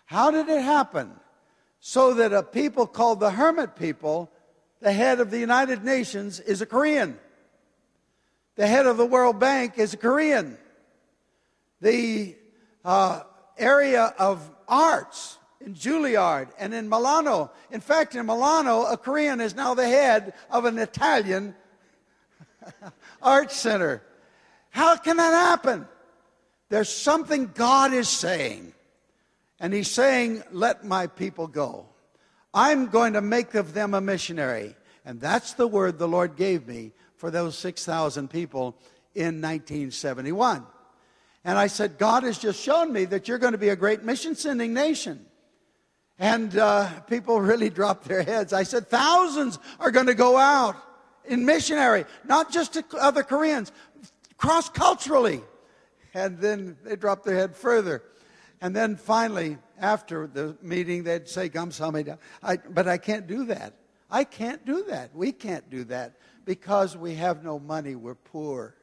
How did it happen So that a people called the Hermit people, the head of the United Nations is a Korean. The head of the World Bank is a Korean. The uh, area of arts in Juilliard and in Milano. In fact, in Milano, a Korean is now the head of an Italian art center. How can that happen? There's something God is saying. And He's saying, Let my people go. I'm going to make of them a missionary. And that's the word the Lord gave me for those 6,000 people in 1971. And I said, God has just shown me that you're going to be a great mission sending nation. And uh, people really dropped their heads. I said, thousands are going to go out in missionary, not just to other Koreans, cross culturally. And then they dropped their head further. And then finally, after the meeting, they'd say, Gamsamida. I, but I can't do that. I can't do that. We can't do that because we have no money. We're poor.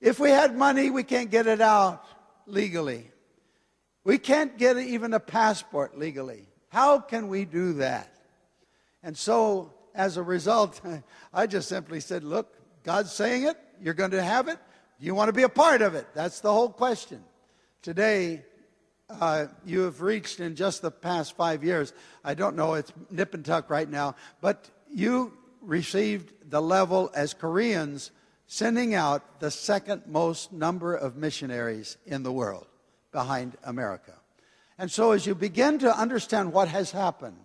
If we had money, we can't get it out legally. We can't get even a passport legally. How can we do that? And so, as a result, I just simply said, Look, God's saying it. You're going to have it. Do you want to be a part of it. That's the whole question. Today, uh, you have reached in just the past five years, I don't know, it's nip and tuck right now, but you received the level as Koreans sending out the second most number of missionaries in the world behind America. And so, as you begin to understand what has happened,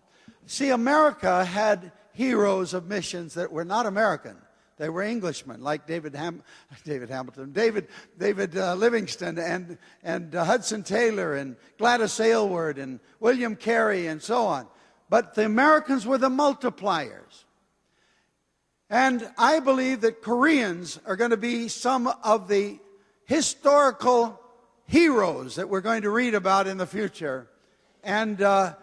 see, America had heroes of missions that were not American. They were Englishmen, like David, Ham- David Hamilton, David, David uh, Livingstone, and, and uh, Hudson Taylor, and Gladys Aylward, and William Carey, and so on. But the Americans were the multipliers. And I believe that Koreans are going to be some of the historical heroes that we're going to read about in the future. And uh,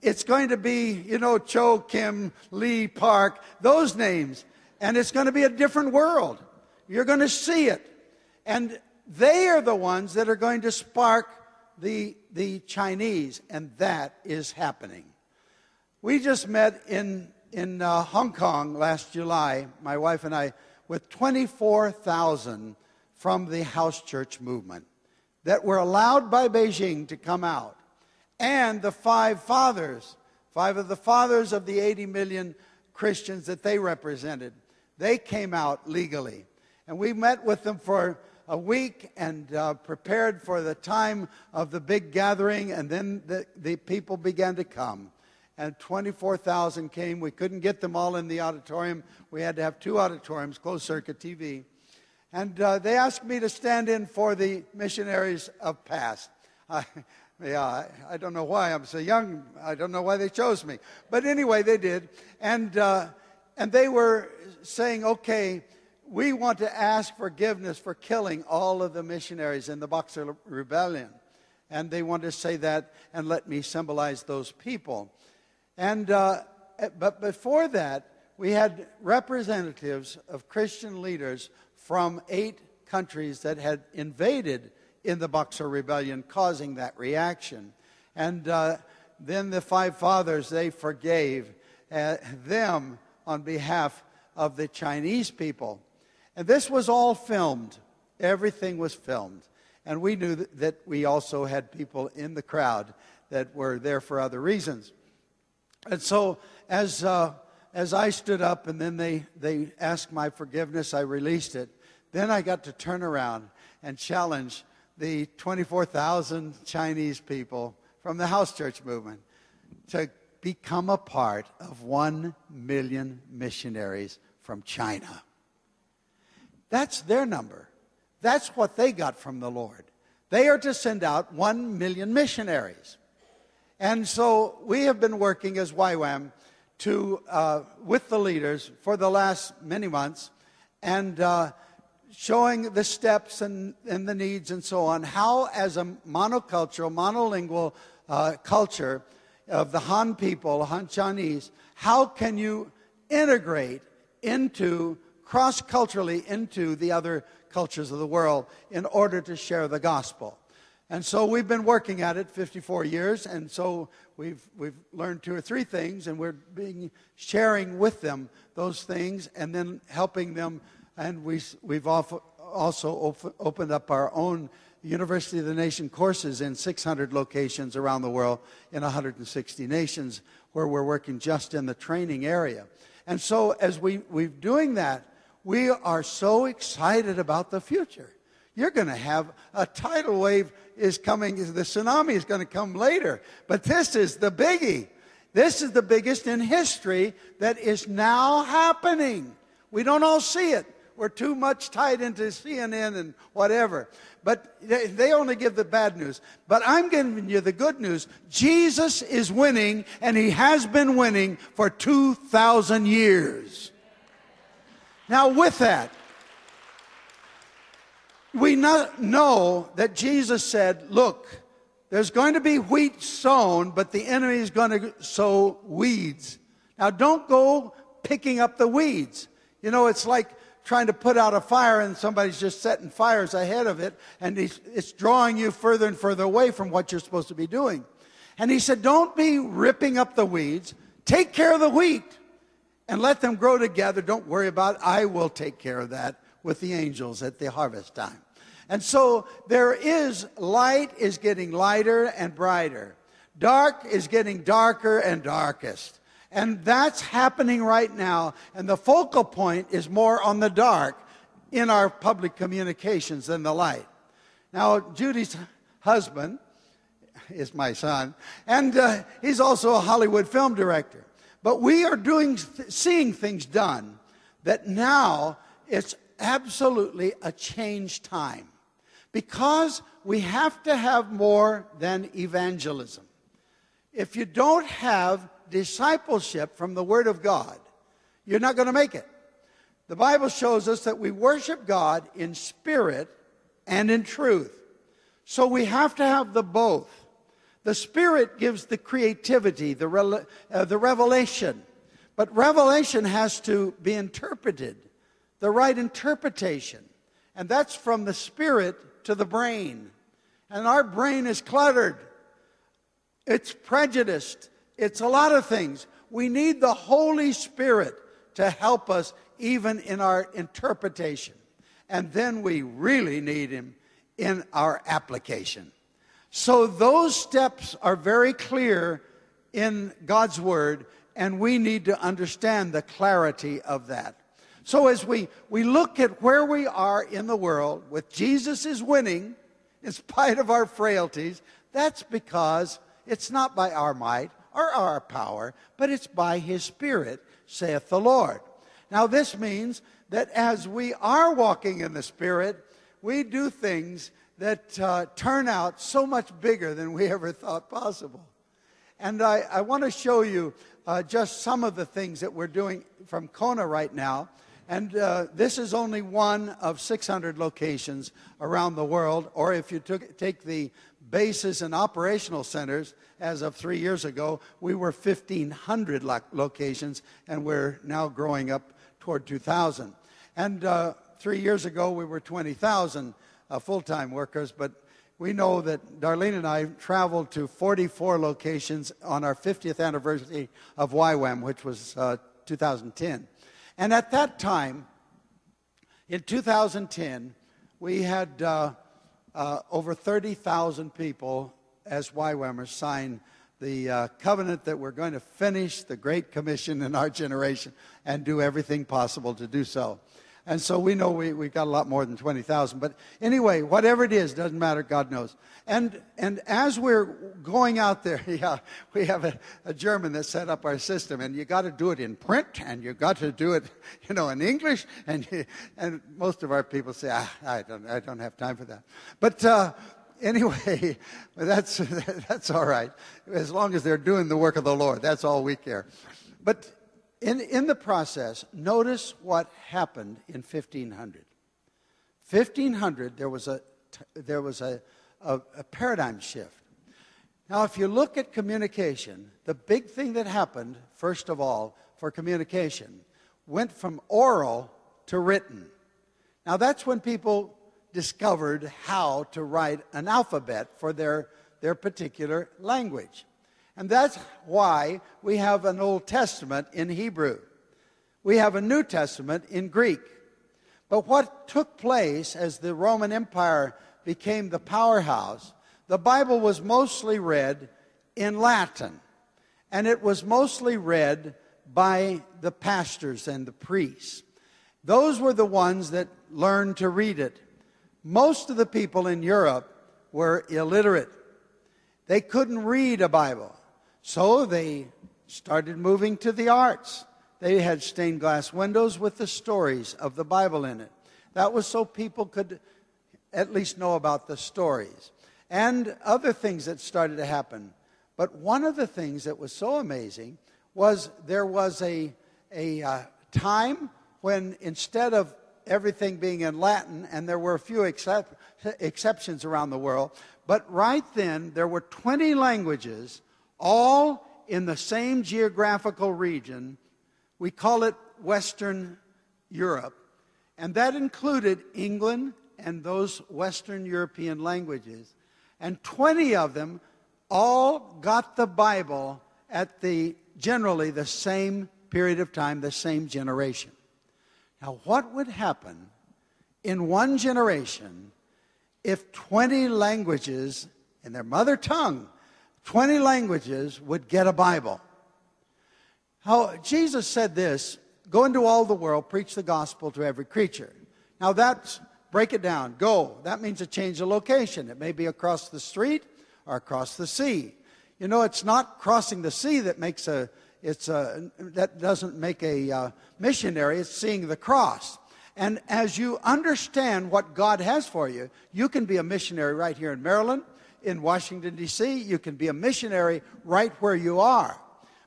it's going to be, you know, Cho Kim, Lee Park, those names. And it's going to be a different world. You're going to see it. And they are the ones that are going to spark the, the Chinese, and that is happening. We just met in in uh, Hong Kong last July, my wife and I, with 24,000 from the house church movement that were allowed by Beijing to come out. And the five fathers, five of the fathers of the 80 million Christians that they represented, they came out legally. And we met with them for a week and uh, prepared for the time of the big gathering, and then the, the people began to come and 24,000 came. We couldn't get them all in the auditorium. We had to have two auditoriums, closed circuit TV. And uh, they asked me to stand in for the missionaries of past. I, yeah, I, I, don't know why I'm so young. I don't know why they chose me. But anyway, they did. And, uh, and they were saying, okay, we want to ask forgiveness for killing all of the missionaries in the Boxer Rebellion. And they want to say that and let me symbolize those people. And, uh, but before that, we had representatives of Christian leaders from eight countries that had invaded in the Boxer Rebellion, causing that reaction. And uh, then the five fathers, they forgave uh, them on behalf of the Chinese people. And this was all filmed. Everything was filmed. And we knew that we also had people in the crowd that were there for other reasons. And so, as, uh, as I stood up and then they, they asked my forgiveness, I released it. Then I got to turn around and challenge the 24,000 Chinese people from the house church movement to become a part of 1 million missionaries from China. That's their number. That's what they got from the Lord. They are to send out 1 million missionaries. And so we have been working as YWAM to, uh, with the leaders for the last many months and uh, showing the steps and, and the needs and so on, how, as a monocultural, monolingual uh, culture of the Han people, Han Chinese, how can you integrate into, cross culturally, into the other cultures of the world in order to share the gospel? And so we've been working at it 54 years, and so we've, we've learned two or three things, and we're being, sharing with them those things and then helping them. And we, we've also op- opened up our own University of the Nation courses in 600 locations around the world in 160 nations where we're working just in the training area. And so as we, we're doing that, we are so excited about the future. You're going to have a tidal wave is coming, the tsunami is going to come later. But this is the biggie. This is the biggest in history that is now happening. We don't all see it. We're too much tied into CNN and whatever. But they only give the bad news. But I'm giving you the good news. Jesus is winning, and he has been winning for 2,000 years. Now, with that, we know that Jesus said, Look, there's going to be wheat sown, but the enemy is going to sow weeds. Now, don't go picking up the weeds. You know, it's like trying to put out a fire and somebody's just setting fires ahead of it, and it's drawing you further and further away from what you're supposed to be doing. And he said, Don't be ripping up the weeds. Take care of the wheat and let them grow together. Don't worry about it. I will take care of that with the angels at the harvest time. And so there is light is getting lighter and brighter. Dark is getting darker and darkest. And that's happening right now. And the focal point is more on the dark in our public communications than the light. Now, Judy's husband is my son, and uh, he's also a Hollywood film director. But we are doing, seeing things done that now it's absolutely a change time because we have to have more than evangelism. If you don't have discipleship from the Word of God, you're not going to make it. The Bible shows us that we worship God in spirit and in truth. So we have to have the both. The spirit gives the creativity, the, re- uh, the revelation. But revelation has to be interpreted, the right interpretation. And that's from the spirit to the brain. And our brain is cluttered, it's prejudiced, it's a lot of things. We need the Holy Spirit to help us even in our interpretation. And then we really need Him in our application. So those steps are very clear in God's Word, and we need to understand the clarity of that. So as we, we look at where we are in the world, with Jesus is winning, in spite of our frailties, that's because it's not by our might or our power, but it's by his Spirit, saith the Lord. Now, this means that as we are walking in the Spirit, we do things that uh, turn out so much bigger than we ever thought possible. And I, I want to show you uh, just some of the things that we're doing from Kona right now. And uh, this is only one of 600 locations around the world. Or if you took, take the bases and operational centers, as of three years ago, we were 1,500 lo- locations, and we're now growing up toward 2,000. And uh, three years ago, we were 20,000 uh, full time workers, but we know that Darlene and I traveled to 44 locations on our 50th anniversary of YWAM, which was uh, 2010. And at that time, in 2010, we had uh, uh, over 30,000 people as YWAMers sign the uh, covenant that we're going to finish the Great Commission in our generation and do everything possible to do so. And so we know we, we've got a lot more than 20,000. But anyway, whatever it is, doesn't matter, God knows. And, and as we're going out there, yeah, we have a, a German that set up our system, and you got to do it in print, and you got to do it, you know, in English. And, and most of our people say, ah, I, don't, I don't have time for that. But uh, anyway, that's, that's all right. As long as they're doing the work of the Lord, that's all we care. But in, in the process, notice what happened in 1500. 1500, there was a, there was a, a, a paradigm shift. Now, if you look at communication, the big thing that happened, first of all, for communication, went from oral to written. Now, that's when people discovered how to write an alphabet for their, their particular language. And that's why we have an Old Testament in Hebrew. We have a New Testament in Greek. But what took place as the Roman Empire became the powerhouse, the Bible was mostly read in Latin. And it was mostly read by the pastors and the priests. Those were the ones that learned to read it. Most of the people in Europe were illiterate. They couldn't read a Bible. So they started moving to the arts. They had stained glass windows with the stories of the Bible in it. That was so people could at least know about the stories. And other things that started to happen. But one of the things that was so amazing was there was a, a uh, time when instead of everything being in Latin, and there were a few excep- exceptions around the world, but right then there were 20 languages, all in the same geographical region. We call it Western Europe. And that included England and those Western European languages. And 20 of them all got the Bible at the generally the same period of time, the same generation. Now, what would happen in one generation if 20 languages in their mother tongue, 20 languages would get a Bible? How Jesus said this go into all the world, preach the gospel to every creature. Now, that's break it down. Go. That means a change of location. It may be across the street or across the sea. You know, it's not crossing the sea that makes a it's a, that doesn't make a uh, missionary. It's seeing the cross. And as you understand what God has for you, you can be a missionary right here in Maryland, in Washington, D.C. You can be a missionary right where you are.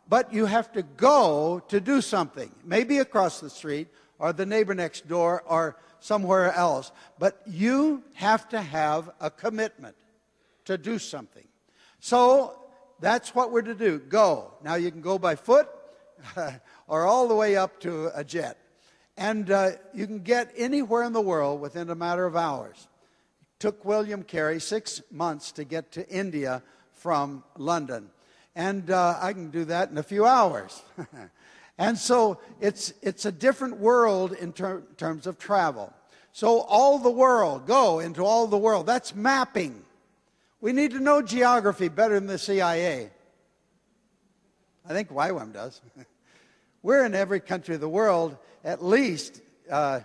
But you have to go to do something, maybe across the street or the neighbor next door or somewhere else. But you have to have a commitment to do something. So that's what we're to do. Go. Now you can go by foot or all the way up to a jet. And uh, you can get anywhere in the world within a matter of hours. Took William Carey six months to get to India from London. And uh, I can do that in a few hours. and so it's, it's a different world in ter- terms of travel. So, all the world, go into all the world. That's mapping. We need to know geography better than the CIA. I think YWAM does. We're in every country of the world, at least uh,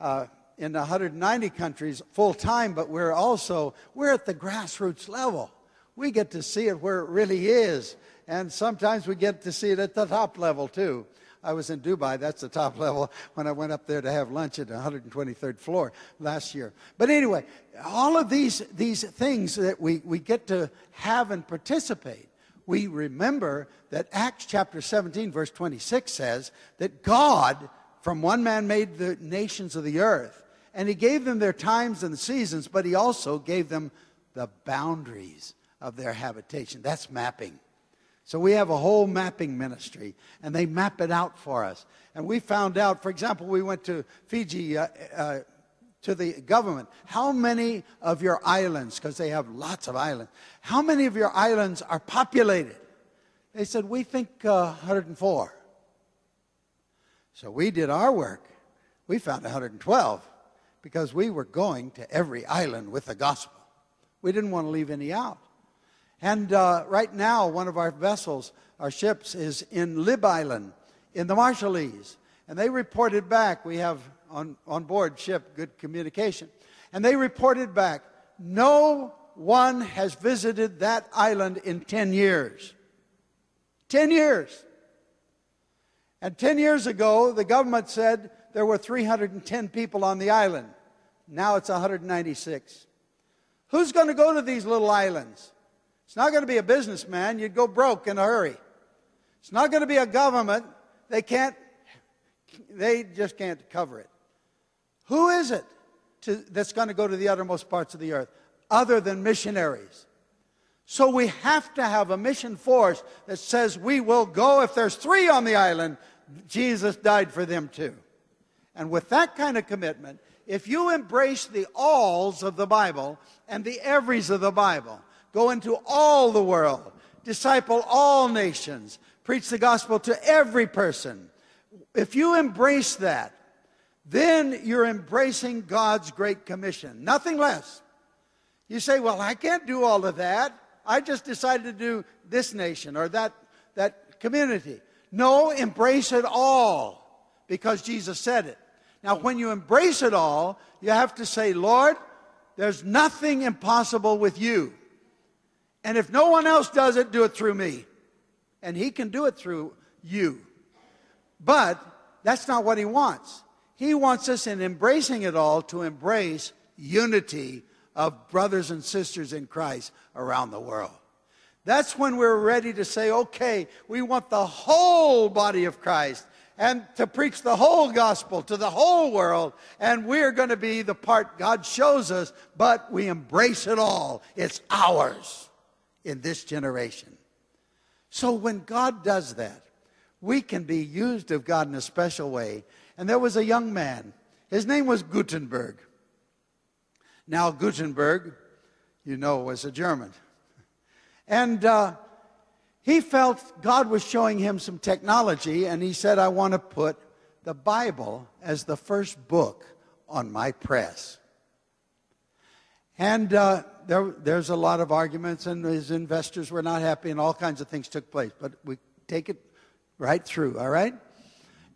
uh, in 190 countries full time, but we're also, we're at the grassroots level. We get to see it where it really is. And sometimes we get to see it at the top level too. I was in Dubai, that's the top level, when I went up there to have lunch at the 123rd floor last year. But anyway, all of these, these things that we, we get to have and participate, we remember that Acts chapter 17, verse 26 says that God, from one man, made the nations of the earth. And he gave them their times and seasons, but he also gave them the boundaries of their habitation. That's mapping. So we have a whole mapping ministry, and they map it out for us. And we found out, for example, we went to Fiji uh, uh, to the government. How many of your islands, because they have lots of islands, how many of your islands are populated? They said, We think uh, 104. So we did our work. We found 112 because we were going to every island with the gospel. We didn't want to leave any out. And uh, right now, one of our vessels, our ships, is in Lib Island in the Marshallese. And they reported back, we have on, on board ship good communication. And they reported back, no one has visited that island in 10 years. 10 years. And 10 years ago, the government said there were 310 people on the island. Now it's 196. Who's going to go to these little islands? It's not going to be a businessman. You'd go broke in a hurry. It's not going to be a government. They can't, they just can't cover it. Who is it to, that's going to go to the uttermost parts of the earth other than missionaries? So we have to have a mission force that says we will go. If there's three on the island, Jesus died for them too. And with that kind of commitment, if you embrace the alls of the Bible and the everys of the Bible, go into all the world, disciple all nations, preach the gospel to every person. If you embrace that, then you're embracing God's great commission, nothing less. You say, Well, I can't do all of that. I just decided to do this nation or that, that community. No, embrace it all because Jesus said it. Now, when you embrace it all, you have to say, Lord, there's nothing impossible with you. And if no one else does it, do it through me. And He can do it through you. But that's not what He wants. He wants us in embracing it all to embrace unity of brothers and sisters in Christ around the world. That's when we're ready to say, okay, we want the whole body of Christ and to preach the whole gospel to the whole world. And we're going to be the part God shows us, but we embrace it all. It's ours in this generation. So when God does that, we can be used of God in a special way. And there was a young man. His name was Gutenberg. Now, Gutenberg, you know, was a German. And uh, he felt God was showing him some technology, and he said, I want to put the Bible as the first book on my press. And uh, there, there's a lot of arguments, and his investors were not happy, and all kinds of things took place. But we take it right through, all right?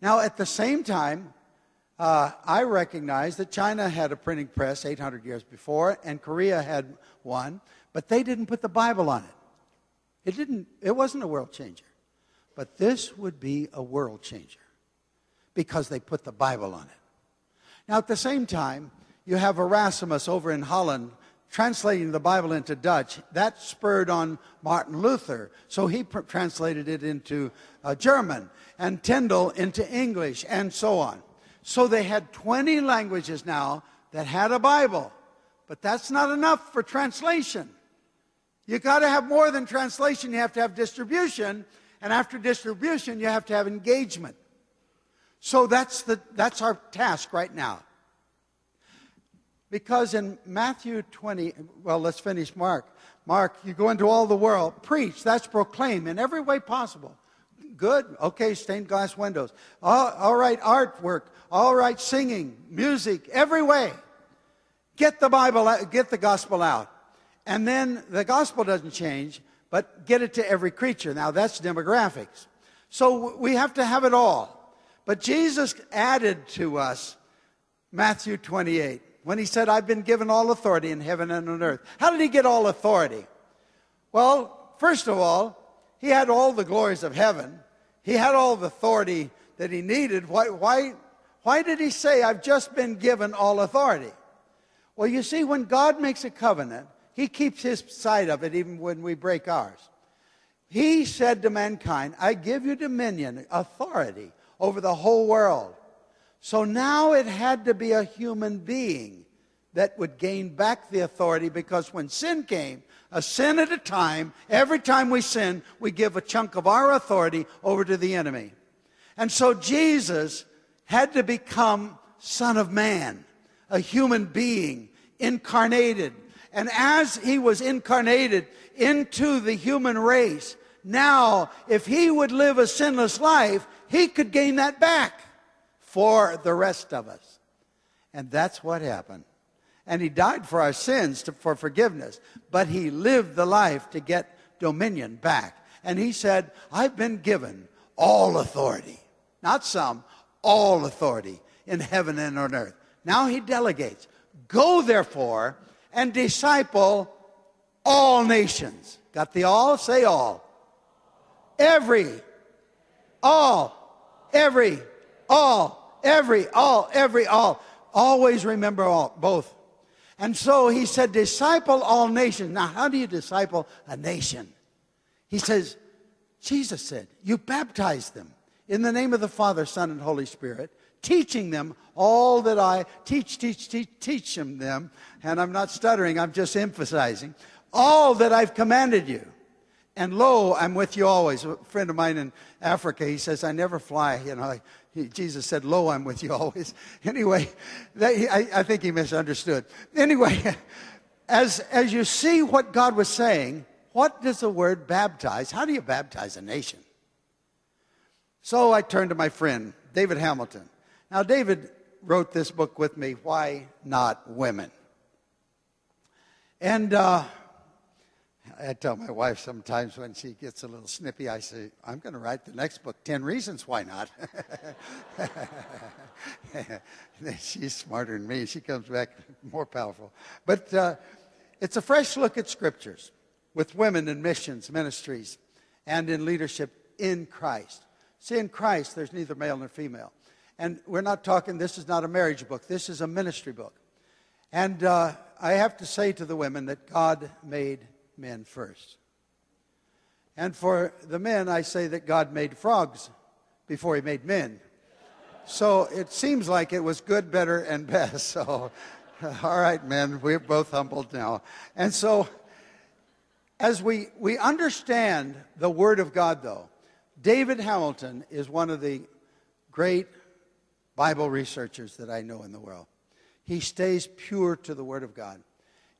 Now, at the same time, uh, I recognize that China had a printing press 800 years before, and Korea had one, but they didn't put the Bible on it. It didn't. It wasn't a world changer, but this would be a world changer because they put the Bible on it. Now, at the same time, you have Erasmus over in Holland translating the Bible into Dutch. That spurred on Martin Luther, so he pr- translated it into uh, German, and Tyndale into English, and so on. So they had 20 languages now that had a Bible. But that's not enough for translation. You got to have more than translation, you have to have distribution. And after distribution, you have to have engagement. So that's, the, that's our task right now. Because in Matthew 20, well, let's finish Mark. Mark, you go into all the world, preach, that's proclaim in every way possible. Good. Okay, stained glass windows. All, all right, artwork. All right, singing, music, every way. Get the Bible, get the gospel out. And then the gospel doesn't change, but get it to every creature. Now that's demographics. So we have to have it all. But Jesus added to us Matthew 28 when he said, I've been given all authority in heaven and on earth. How did he get all authority? Well, first of all, he had all the glories of heaven. He had all the authority that he needed. Why, why, why did he say, I've just been given all authority? Well, you see, when God makes a covenant, he keeps his side of it even when we break ours. He said to mankind, I give you dominion, authority over the whole world. So now it had to be a human being that would gain back the authority because when sin came, a sin at a time, every time we sin, we give a chunk of our authority over to the enemy. And so Jesus had to become Son of Man, a human being, incarnated. And as he was incarnated into the human race, now, if he would live a sinless life, he could gain that back for the rest of us. And that's what happened. And he died for our sins to, for forgiveness, but he lived the life to get dominion back. And he said, I've been given all authority, not some, all authority in heaven and on earth. Now he delegates. Go therefore and disciple all nations. Got the all? Say all. Every, all, every, all, every, all, every, all. Always remember all, both. And so he said, disciple all nations. Now, how do you disciple a nation? He says, Jesus said, you baptize them in the name of the Father, Son, and Holy Spirit, teaching them all that I teach, teach, teach, teach them, them. And I'm not stuttering, I'm just emphasizing all that I've commanded you. And lo, I'm with you always. A friend of mine in Africa, he says, I never fly. You know, he, Jesus said, Lo, I'm with you always. Anyway, that, I, I think he misunderstood. Anyway, as, as you see what God was saying, what does the word baptize? How do you baptize a nation? So I turned to my friend, David Hamilton. Now, David wrote this book with me, Why Not Women? And uh, I tell my wife sometimes when she gets a little snippy, I say, I'm going to write the next book, 10 Reasons Why Not. She's smarter than me. She comes back more powerful. But uh, it's a fresh look at scriptures with women in missions, ministries, and in leadership in Christ. See, in Christ, there's neither male nor female. And we're not talking, this is not a marriage book, this is a ministry book. And uh, I have to say to the women that God made men first. And for the men, I say that God made frogs before he made men. So it seems like it was good, better, and best. So, all right, men, we're both humbled now. And so, as we, we understand the Word of God, though, David Hamilton is one of the great Bible researchers that I know in the world. He stays pure to the Word of God.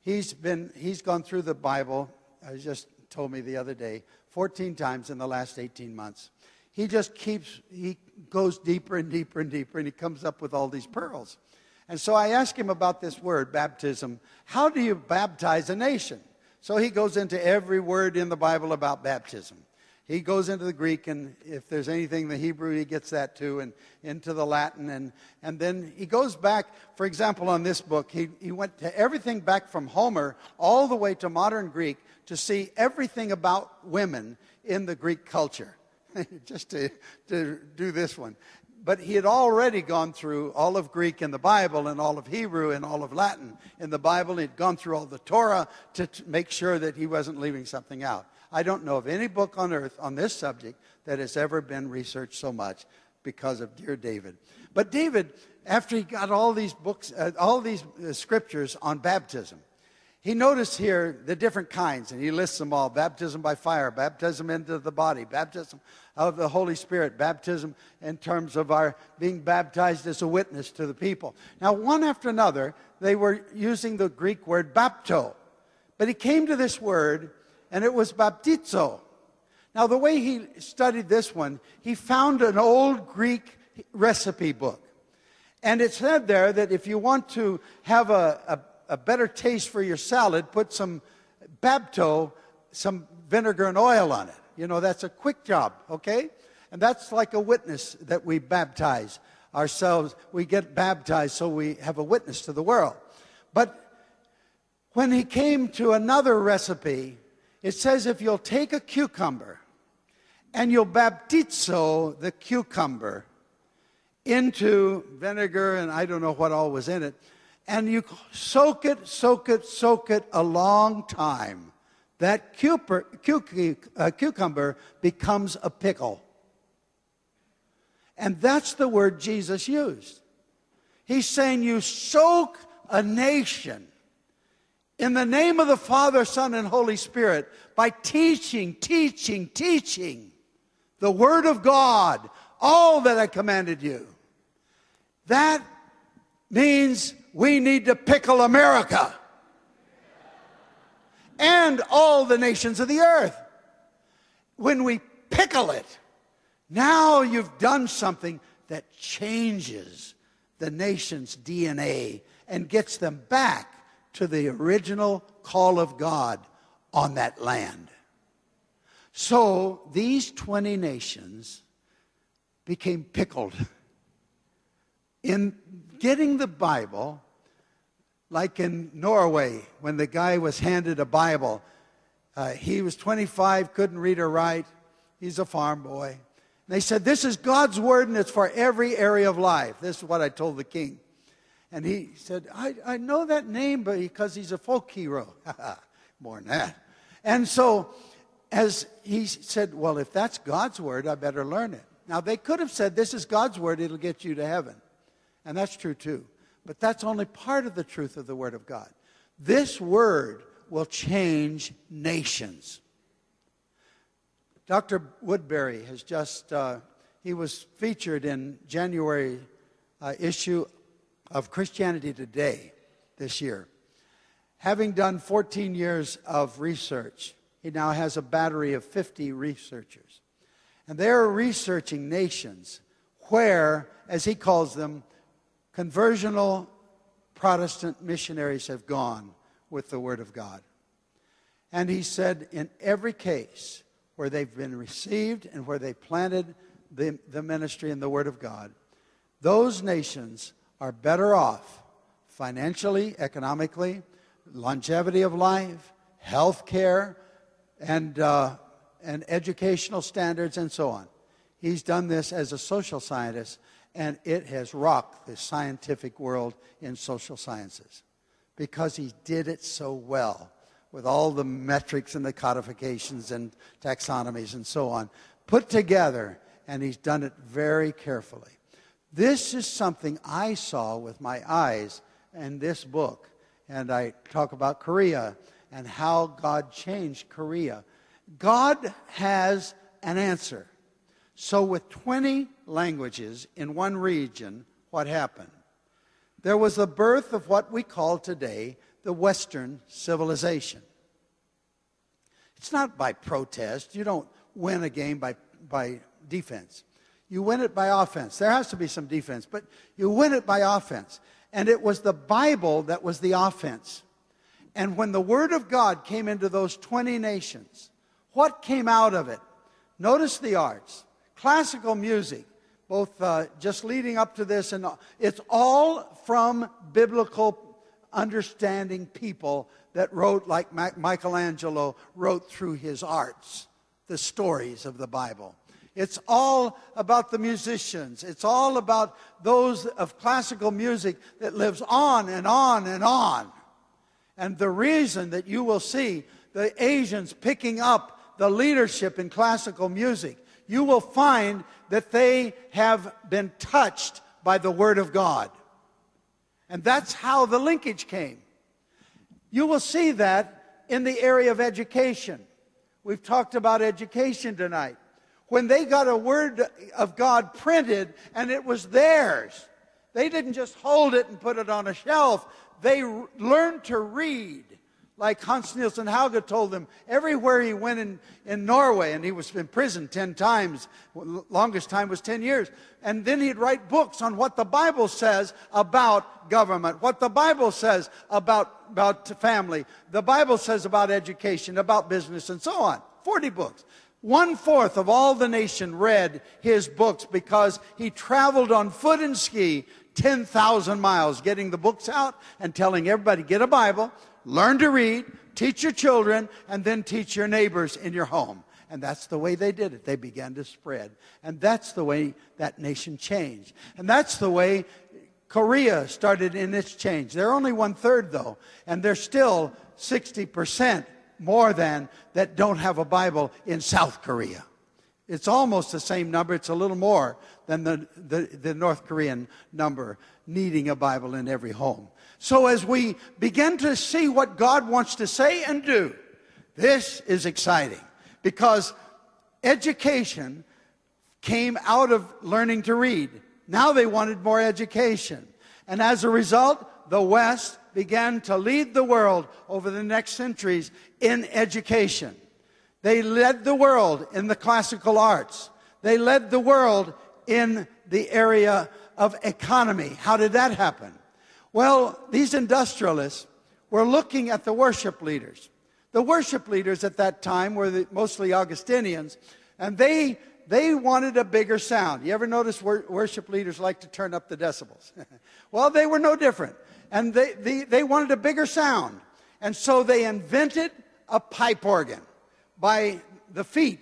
He's, been, he's gone through the Bible, I just told me the other day, 14 times in the last 18 months. He just keeps, he goes deeper and deeper and deeper, and he comes up with all these pearls. And so I asked him about this word, baptism. How do you baptize a nation? So he goes into every word in the Bible about baptism he goes into the Greek, and if there's anything in the Hebrew, he gets that too, and into the Latin. And, and then he goes back, for example, on this book, he, he went to everything back from Homer all the way to modern Greek to see everything about women in the Greek culture, just to, to do this one. But he had already gone through all of Greek in the Bible and all of Hebrew and all of Latin in the Bible. He'd gone through all the Torah to, to make sure that he wasn't leaving something out. I don't know of any book on earth on this subject that has ever been researched so much because of dear David. But David, after he got all these books, uh, all these uh, scriptures on baptism, he noticed here the different kinds, and he lists them all baptism by fire, baptism into the body, baptism of the Holy Spirit, baptism in terms of our being baptized as a witness to the people. Now, one after another, they were using the Greek word bapto. But he came to this word and it was baptizo. Now, the way he studied this one, he found an old Greek recipe book. And it said there that if you want to have a, a, a better taste for your salad, put some bapto, some vinegar and oil on it. You know, that's a quick job, okay? And that's like a witness that we baptize ourselves. We get baptized so we have a witness to the world. But when he came to another recipe, it says if you'll take a cucumber and you'll baptizo the cucumber into vinegar and I don't know what all was in it, and you soak it, soak it, soak it a long time, that cucumber, uh, becomes a pickle. And that's the word Jesus used. He's saying you soak a nation in the name of the Father, Son, and Holy Spirit by teaching, teaching, teaching the Word of God, all that I commanded you. That means we need to pickle America and all the nations of the earth. When we pickle it, now you've done something that changes the nation's DNA and gets them back to the original call of God on that land. So these 20 nations became pickled. In getting the Bible, like in Norway, when the guy was handed a Bible, uh, he was 25, couldn't read or write. He's a farm boy. And they said, This is God's word and it's for every area of life. This is what I told the king. And he said, I, I know that name because he's a folk hero. More than that. And so, as he said, Well, if that's God's word, I better learn it. Now, they could have said, This is God's word, it'll get you to heaven. And that's true too. But that's only part of the truth of the word of God. This word will change nations. Dr. Woodberry has just, uh, he was featured in January uh, issue of Christianity Today this year. Having done 14 years of research, he now has a battery of 50 researchers. And they're researching nations where, as he calls them, conversional Protestant missionaries have gone with the Word of God. And he said, in every case where they've been received and where they planted the, the ministry and the Word of God, those nations are better off financially, economically, longevity of life, health care, and, uh, and educational standards, and so on. He's done this as a social scientist, and it has rocked the scientific world in social sciences because he did it so well with all the metrics and the codifications and taxonomies and so on put together, and he's done it very carefully. This is something I saw with my eyes in this book. And I talk about Korea and how God changed Korea. God has an answer. So, with 20 languages in one region, what happened? There was the birth of what we call today the Western civilization. It's not by protest. You don't win a game by, by defense. You win it by offense. There has to be some defense, but you win it by offense. And it was the Bible that was the offense. And when the Word of God came into those 20 nations, what came out of it? Notice the arts, classical music, both uh, just leading up to this, and it's all from biblical understanding people that wrote, like Michelangelo wrote through his arts, the stories of the Bible. It's all about the musicians. It's all about those of classical music that lives on and on and on. And the reason that you will see the Asians picking up the leadership in classical music, you will find that they have been touched by the Word of God. And that's how the linkage came. You will see that in the area of education. We've talked about education tonight when they got a word of God printed and it was theirs. They didn't just hold it and put it on a shelf. They learned to read. Like Hans Nielsen Hauge told them, everywhere he went in, in Norway, and he was in prison 10 times, longest time was 10 years. And then he'd write books on what the Bible says about government, what the Bible says about, about family, the Bible says about education, about business, and so on. 40 books. One fourth of all the nation read his books because he traveled on foot and ski 10,000 miles, getting the books out and telling everybody, get a Bible, learn to read, teach your children, and then teach your neighbors in your home. And that's the way they did it. They began to spread. And that's the way that nation changed. And that's the way Korea started in its change. They're only one third, though, and they're still 60% more than that don't have a Bible in South Korea. It's almost the same number, it's a little more than the, the, the, North Korean number needing a Bible in every home. So, as we begin to see what God wants to say and do, this is exciting because education came out of learning to read. Now they wanted more education. And as a result, the West began to lead the world over the next centuries in education. They led the world in the classical arts. They led the world in the area of economy. How did that happen? Well, these industrialists were looking at the worship leaders. The worship leaders at that time were the, mostly Augustinians, and they, they wanted a bigger sound. You ever notice wor- worship leaders like to turn up the decibels? well, they were no different and they, they, they wanted a bigger sound. And so they invented a pipe organ by the feet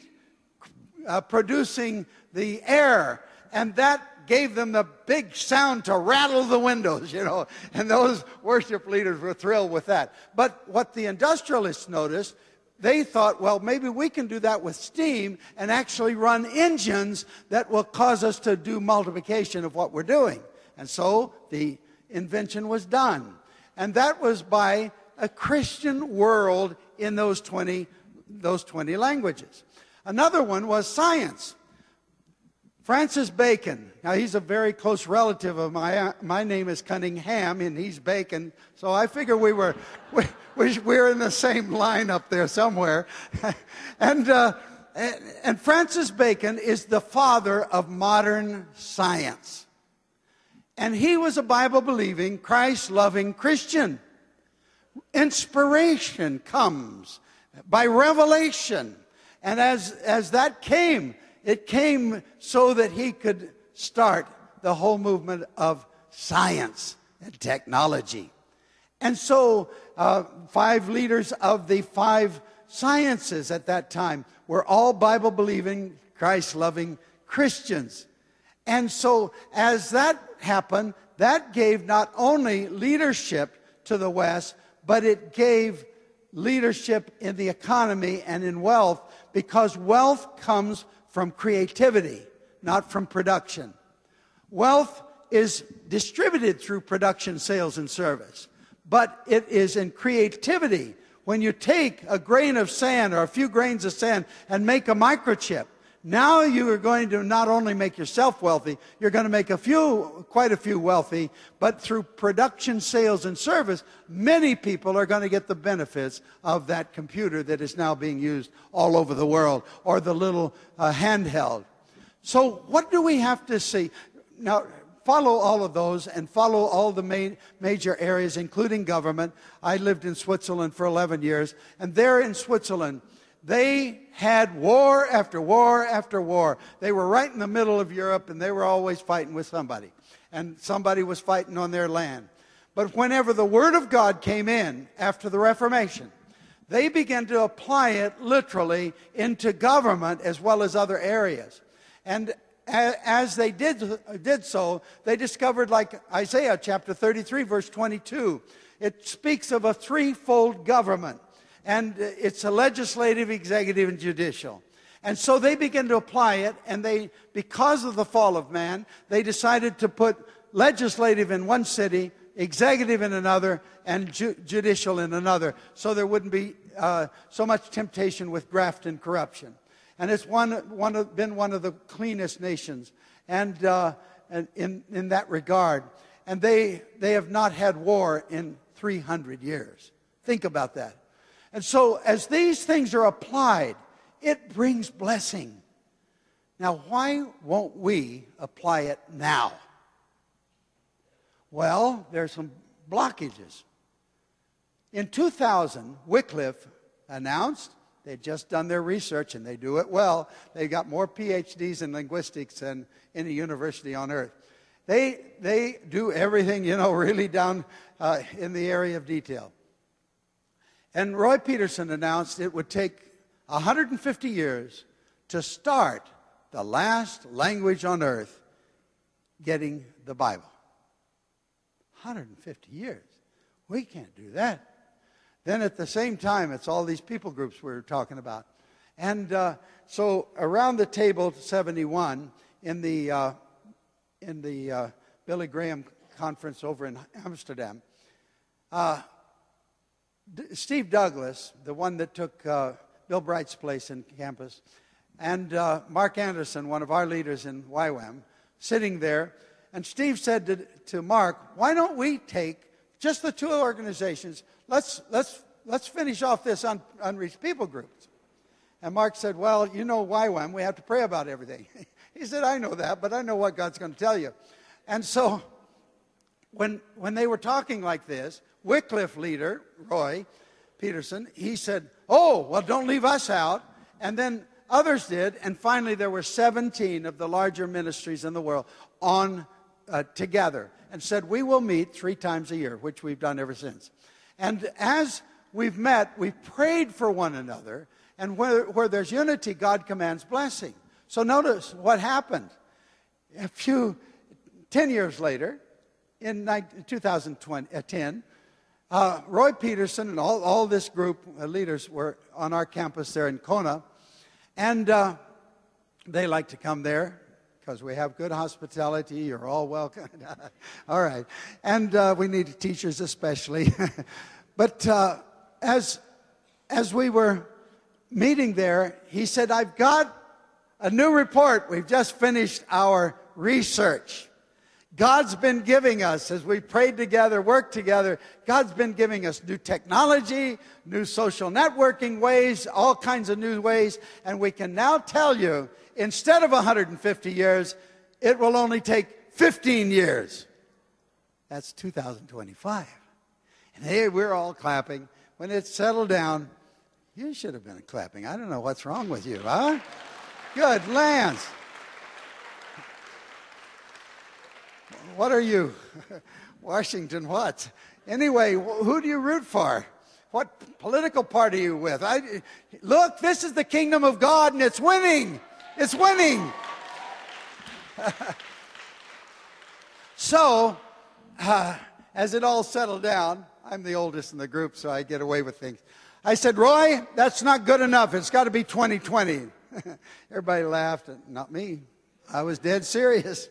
uh, producing the air. And that gave them the big sound to rattle the windows, you know. And those worship leaders were thrilled with that. But what the industrialists noticed, they thought, well, maybe we can do that with steam and actually run engines that will cause us to do multiplication of what we're doing. And so the invention was done. And that was by a Christian world in those 20, those 20 languages. Another one was science. Francis Bacon. Now, he's a very close relative of my. My name is Cunningham, and he's Bacon. So I figure we were, we, we're in the same line up there somewhere. and, uh, and Francis Bacon is the father of modern science. And he was a Bible believing, Christ loving Christian. Inspiration comes by revelation. And as, as that came, it came so that he could start the whole movement of science and technology. And so, uh, five leaders of the five sciences at that time were all Bible believing, Christ loving Christians. And so, as that happened, that gave not only leadership to the West, but it gave leadership in the economy and in wealth because wealth comes from creativity, not from production. Wealth is distributed through production, sales, and service, but it is in creativity. When you take a grain of sand or a few grains of sand and make a microchip, now you are going to not only make yourself wealthy, you're going to make a few, quite a few wealthy, but through production, sales, and service, many people are going to get the benefits of that computer that is now being used all over the world, or the little uh, handheld. So, what do we have to see? Now, follow all of those and follow all the main, major areas, including government. I lived in Switzerland for 11 years, and there in Switzerland, they had war after war after war. They were right in the middle of Europe and they were always fighting with somebody. And somebody was fighting on their land. But whenever the Word of God came in after the Reformation, they began to apply it literally into government as well as other areas. And as they did, did so, they discovered, like Isaiah chapter 33, verse 22, it speaks of a threefold government and it's a legislative, executive, and judicial. And so they began to apply it, and they, because of the fall of man, they decided to put legislative in one city, executive in another, and ju- judicial in another, so there wouldn't be uh, so much temptation with graft and corruption. And it's one, one of, been one of the cleanest nations, and, uh, and in, in that regard. And they, they have not had war in 300 years. Think about that. And so, as these things are applied, it brings blessing. Now, why won't we apply it now? Well, there's some blockages. In 2000, Wycliffe announced they'd just done their research and they do it well. They got more PhDs in linguistics than any university on earth. They, they do everything, you know, really down uh, in the area of detail. And Roy Peterson announced it would take 150 years to start the last language on earth getting the Bible. 150 years. We can't do that. Then at the same time, it's all these people groups we are talking about. And uh, so around the table 71 in the, uh, in the uh, Billy Graham conference over in Amsterdam, uh, Steve Douglas, the one that took uh, Bill Bright's place in campus, and uh, Mark Anderson, one of our leaders in YWAM, sitting there. And Steve said to, to Mark, Why don't we take just the two organizations? Let's, let's, let's finish off this un, unreached people groups. And Mark said, Well, you know YWAM, we have to pray about everything. he said, I know that, but I know what God's going to tell you. And so when, when they were talking like this, Wycliffe leader, Roy Peterson, he said, Oh, well, don't leave us out. And then others did. And finally, there were 17 of the larger ministries in the world on uh, together and said, We will meet three times a year, which we've done ever since. And as we've met, we've prayed for one another. And where, where there's unity, God commands blessing. So notice what happened. A few, 10 years later, in 2010, uh, Roy Peterson and all, all this group of leaders were on our campus there in Kona, and uh, they like to come there because we have good hospitality. You're all welcome. all right. And uh, we need teachers especially. but uh, as, as we were meeting there, he said, I've got a new report. We've just finished our research. God's been giving us, as we prayed together, worked together, God's been giving us new technology, new social networking ways, all kinds of new ways. And we can now tell you, instead of 150 years, it will only take 15 years. That's 2025. And hey, we're all clapping. When it settled down, you should have been clapping. I don't know what's wrong with you, huh? Good, Lance. What are you? Washington what? Anyway, who do you root for? What political party are you with? I, look, this is the kingdom of God and it's winning. It's winning. so, uh, as it all settled down, I'm the oldest in the group, so I get away with things. I said, Roy, that's not good enough. It's got to be 2020. Everybody laughed. Not me. I was dead serious.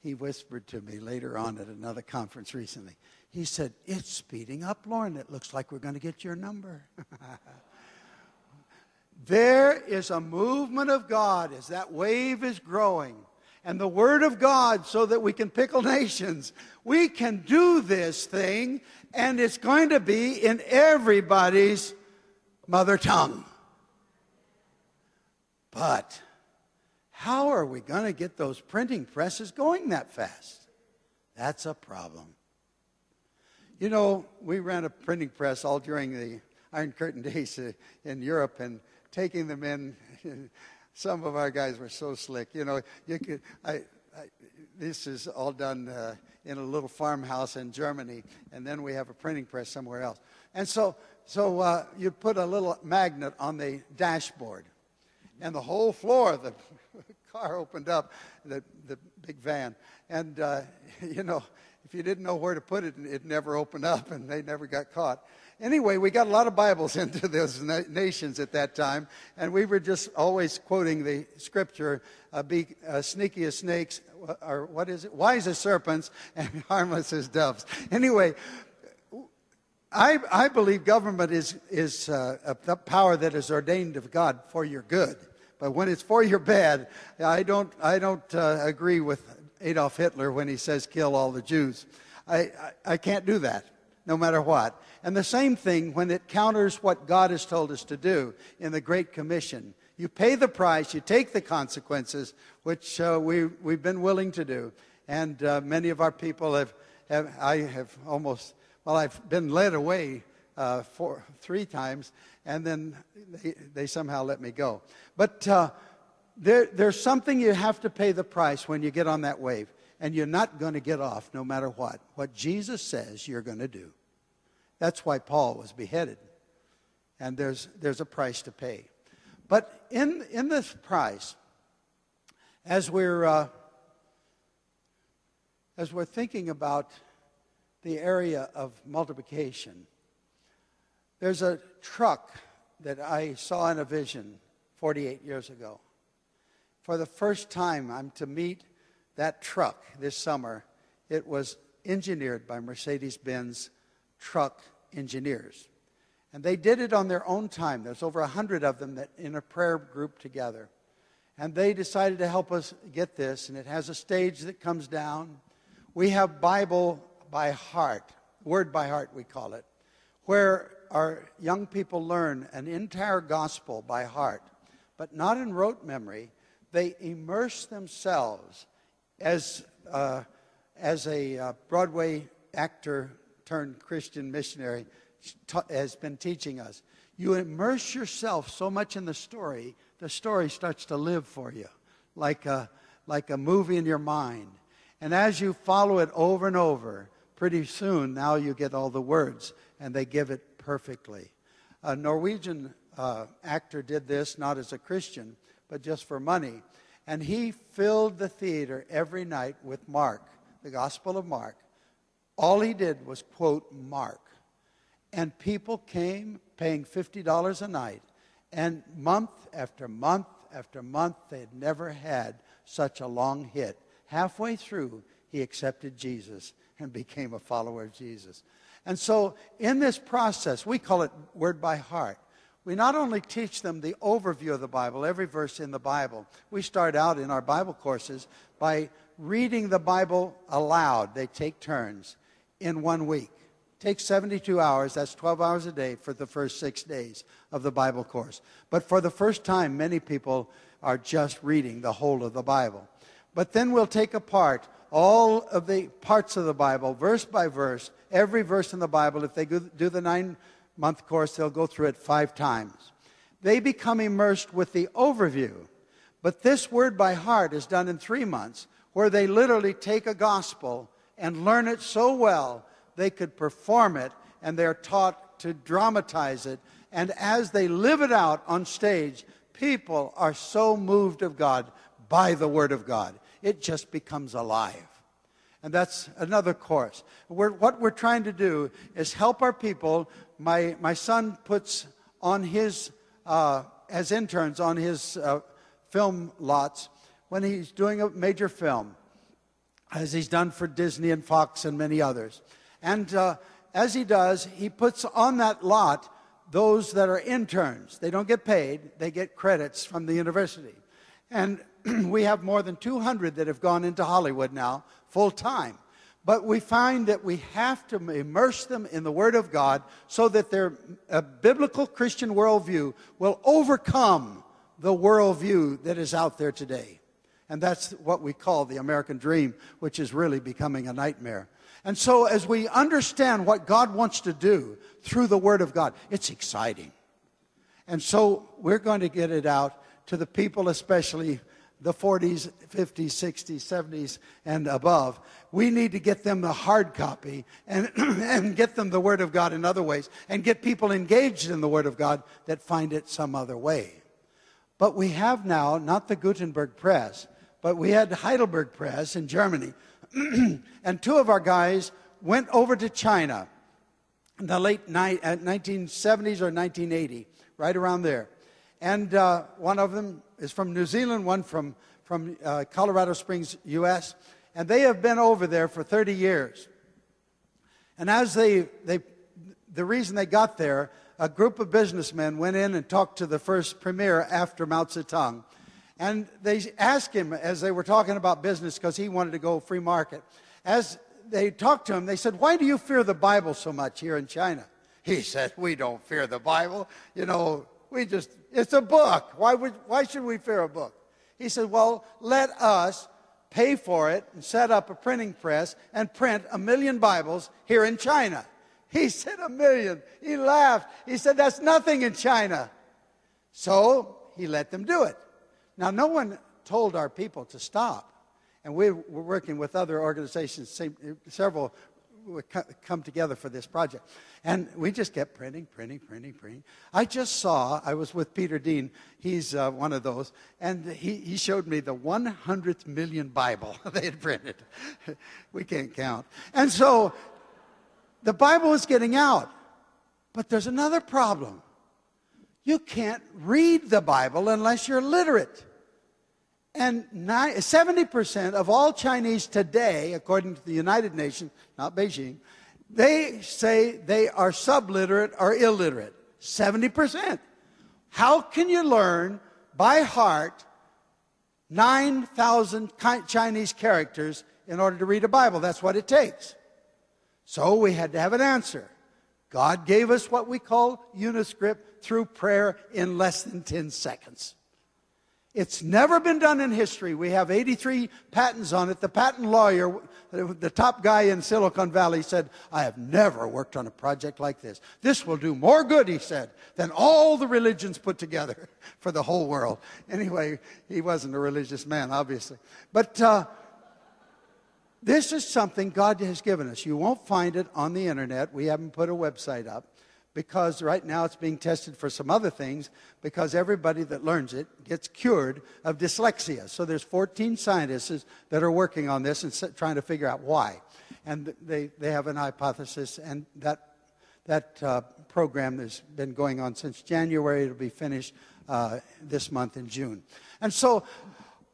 He whispered to me later on at another conference recently. He said, It's speeding up, Loren. It looks like we're going to get your number. there is a movement of God as that wave is growing and the Word of God so that we can pickle nations. We can do this thing, and it's going to be in everybody's mother tongue. But how are we going to get those printing presses going that fast? That's a problem. You know, we ran a printing press all during the Iron Curtain days uh, in Europe and taking them in. Some of our guys were so slick. You know, you could, I, I, this is all done uh, in a little farmhouse in Germany, and then we have a printing press somewhere else. And so, so uh, you put a little magnet on the dashboard and the whole floor of the car opened up, the, the big van. And, uh, you know, if you didn't know where to put it, it never opened up and they never got caught. Anyway, we got a lot of Bibles into those na- nations at that time, and we were just always quoting the scripture uh, be uh, sneaky as snakes, uh, or what is it? Wise as serpents and harmless as doves. Anyway, I, I believe government is, is uh, a power that is ordained of God for your good. But when it's for your bad, I don't, I don't uh, agree with Adolf Hitler when he says kill all the Jews. I, I, I can't do that, no matter what. And the same thing when it counters what God has told us to do in the Great Commission. You pay the price, you take the consequences, which uh, we, we've been willing to do. And uh, many of our people have, have, I have almost, well, I've been led away uh, four, three times, and then they, they somehow let me go. But uh, there, there's something you have to pay the price when you get on that wave, and you're not going to get off no matter what. What Jesus says you're going to do. That's why Paul was beheaded, and there's, there's a price to pay. But in, in this price, as we're, uh, as we're thinking about the area of multiplication, there's a truck that I saw in a vision 48 years ago. For the first time, I'm to meet that truck this summer. It was engineered by Mercedes Benz truck engineers. And they did it on their own time. There's over 100 of them that in a prayer group together. And they decided to help us get this, and it has a stage that comes down. We have Bible by heart, word by heart, we call it, where our young people learn an entire gospel by heart, but not in rote memory. They immerse themselves as, uh, as a uh, Broadway actor turned Christian missionary has been teaching us. You immerse yourself so much in the story, the story starts to live for you, like a, like a movie in your mind. And as you follow it over and over, pretty soon now you get all the words, and they give it perfectly. A Norwegian uh, actor did this, not as a Christian, but just for money. And he filled the theater every night with Mark, the Gospel of Mark. All he did was quote Mark. And people came paying $50 a night. And month after month after month, they had never had such a long hit. Halfway through, he accepted Jesus and became a follower of Jesus. And so, in this process, we call it word by heart. we not only teach them the overview of the Bible, every verse in the Bible, we start out in our Bible courses by reading the Bible aloud. They take turns in one week. Takes 72 hours, that's 12 hours a day for the first six days of the Bible course. But for the first time, many people are just reading the whole of the Bible. But then we'll take apart all of the parts of the Bible, verse by verse, every verse in the Bible. If they do the nine month course, they'll go through it five times. They become immersed with the overview. But this word by heart is done in three months, where they literally take a gospel and learn it so well they could perform it, and they're taught to dramatize it. And as they live it out on stage, people are so moved of God by the Word of God. It just becomes alive. And that's another course. We're, what we're trying to do is help our people. My, my son puts on his, uh, as interns on his uh, film lots when he's doing a major film, as he's done for Disney and Fox and many others. And uh, as he does, he puts on that lot those that are interns. They don't get paid, they get credits from the university. And we have more than 200 that have gone into Hollywood now full time. But we find that we have to immerse them in the Word of God so that their biblical Christian worldview will overcome the worldview that is out there today. And that's what we call the American dream, which is really becoming a nightmare. And so, as we understand what God wants to do through the Word of God, it's exciting. And so, we're going to get it out to the people, especially the 40s, 50s, 60s, 70s, and above. We need to get them the hard copy and, and get them the Word of God in other ways and get people engaged in the Word of God that find it some other way. But we have now not the Gutenberg Press, but we had Heidelberg Press in Germany. and two of our guys went over to China in the late ni- 1970s or 1980, right around there. And uh, one of them is from New Zealand, one from, from uh, Colorado Springs, U.S., and they have been over there for 30 years. And as they, they the reason they got there, a group of businessmen went in and talked to the first premier after Mao Zedong. And they asked him, as they were talking about business, because he wanted to go free market, as they talked to him, they said, Why do you fear the Bible so much here in China? He said, We don't fear the Bible. You know, we just, it's a book. Why, would, why should we fear a book? He said, Well, let us pay for it and set up a printing press and print a million Bibles here in China. He said, A million. He laughed. He said, That's nothing in China. So he let them do it. Now, no one told our people to stop. And we were working with other organizations, several come together for this project. And we just kept printing, printing, printing, printing. I just saw, I was with Peter Dean, he's uh, one of those, and he, he showed me the 100th million Bible they had printed. we can't count. And so the Bible is getting out. But there's another problem. You can't read the Bible unless you're literate. And 70% of all Chinese today, according to the United Nations, not Beijing, they say they are subliterate or illiterate. 70%. How can you learn by heart 9,000 Chinese characters in order to read a Bible? That's what it takes. So we had to have an answer. God gave us what we call Uniscript through prayer in less than 10 seconds. It's never been done in history. We have 83 patents on it. The patent lawyer, the top guy in Silicon Valley, said, I have never worked on a project like this. This will do more good, he said, than all the religions put together for the whole world. Anyway, he wasn't a religious man, obviously. But uh, this is something God has given us. You won't find it on the internet. We haven't put a website up because right now it's being tested for some other things because everybody that learns it gets cured of dyslexia. So there's 14 scientists that are working on this and trying to figure out why. And they, they have an hypothesis, and that, that uh, program has been going on since January. It'll be finished uh, this month in June. And so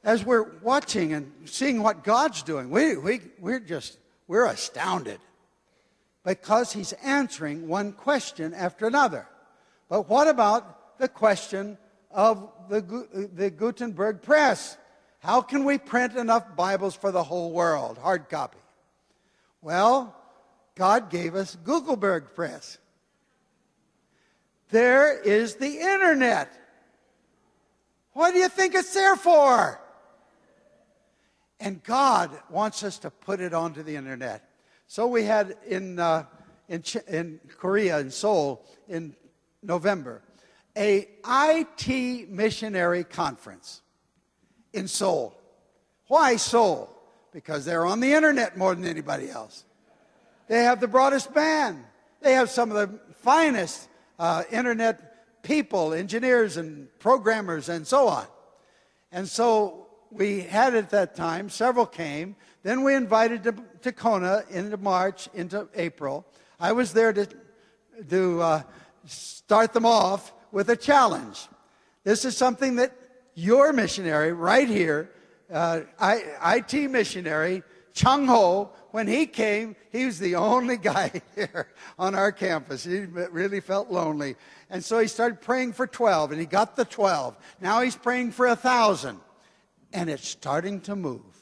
as we're watching and seeing what God's doing, we, we, we're just, we're astounded because he's answering one question after another. But what about the question of the, the Gutenberg press. How can we print enough Bibles for the whole world, hard copy? Well, God gave us Gutenberg press. There is the internet. What do you think it's there for? And God wants us to put it onto the internet. So we had in, uh, in, in Korea, in Seoul, in November, a IT missionary conference in Seoul. Why Seoul? Because they're on the internet more than anybody else. They have the broadest band. They have some of the finest uh, internet people, engineers and programmers and so on. And so we had at that time, several came. Then we invited to, to Kona into March, into April. I was there to, to uh, start them off with a challenge. This is something that your missionary right here, uh, IT missionary, Chung Ho, when he came, he was the only guy here on our campus. He really felt lonely. And so he started praying for 12, and he got the 12. Now he's praying for a 1,000. And it's starting to move.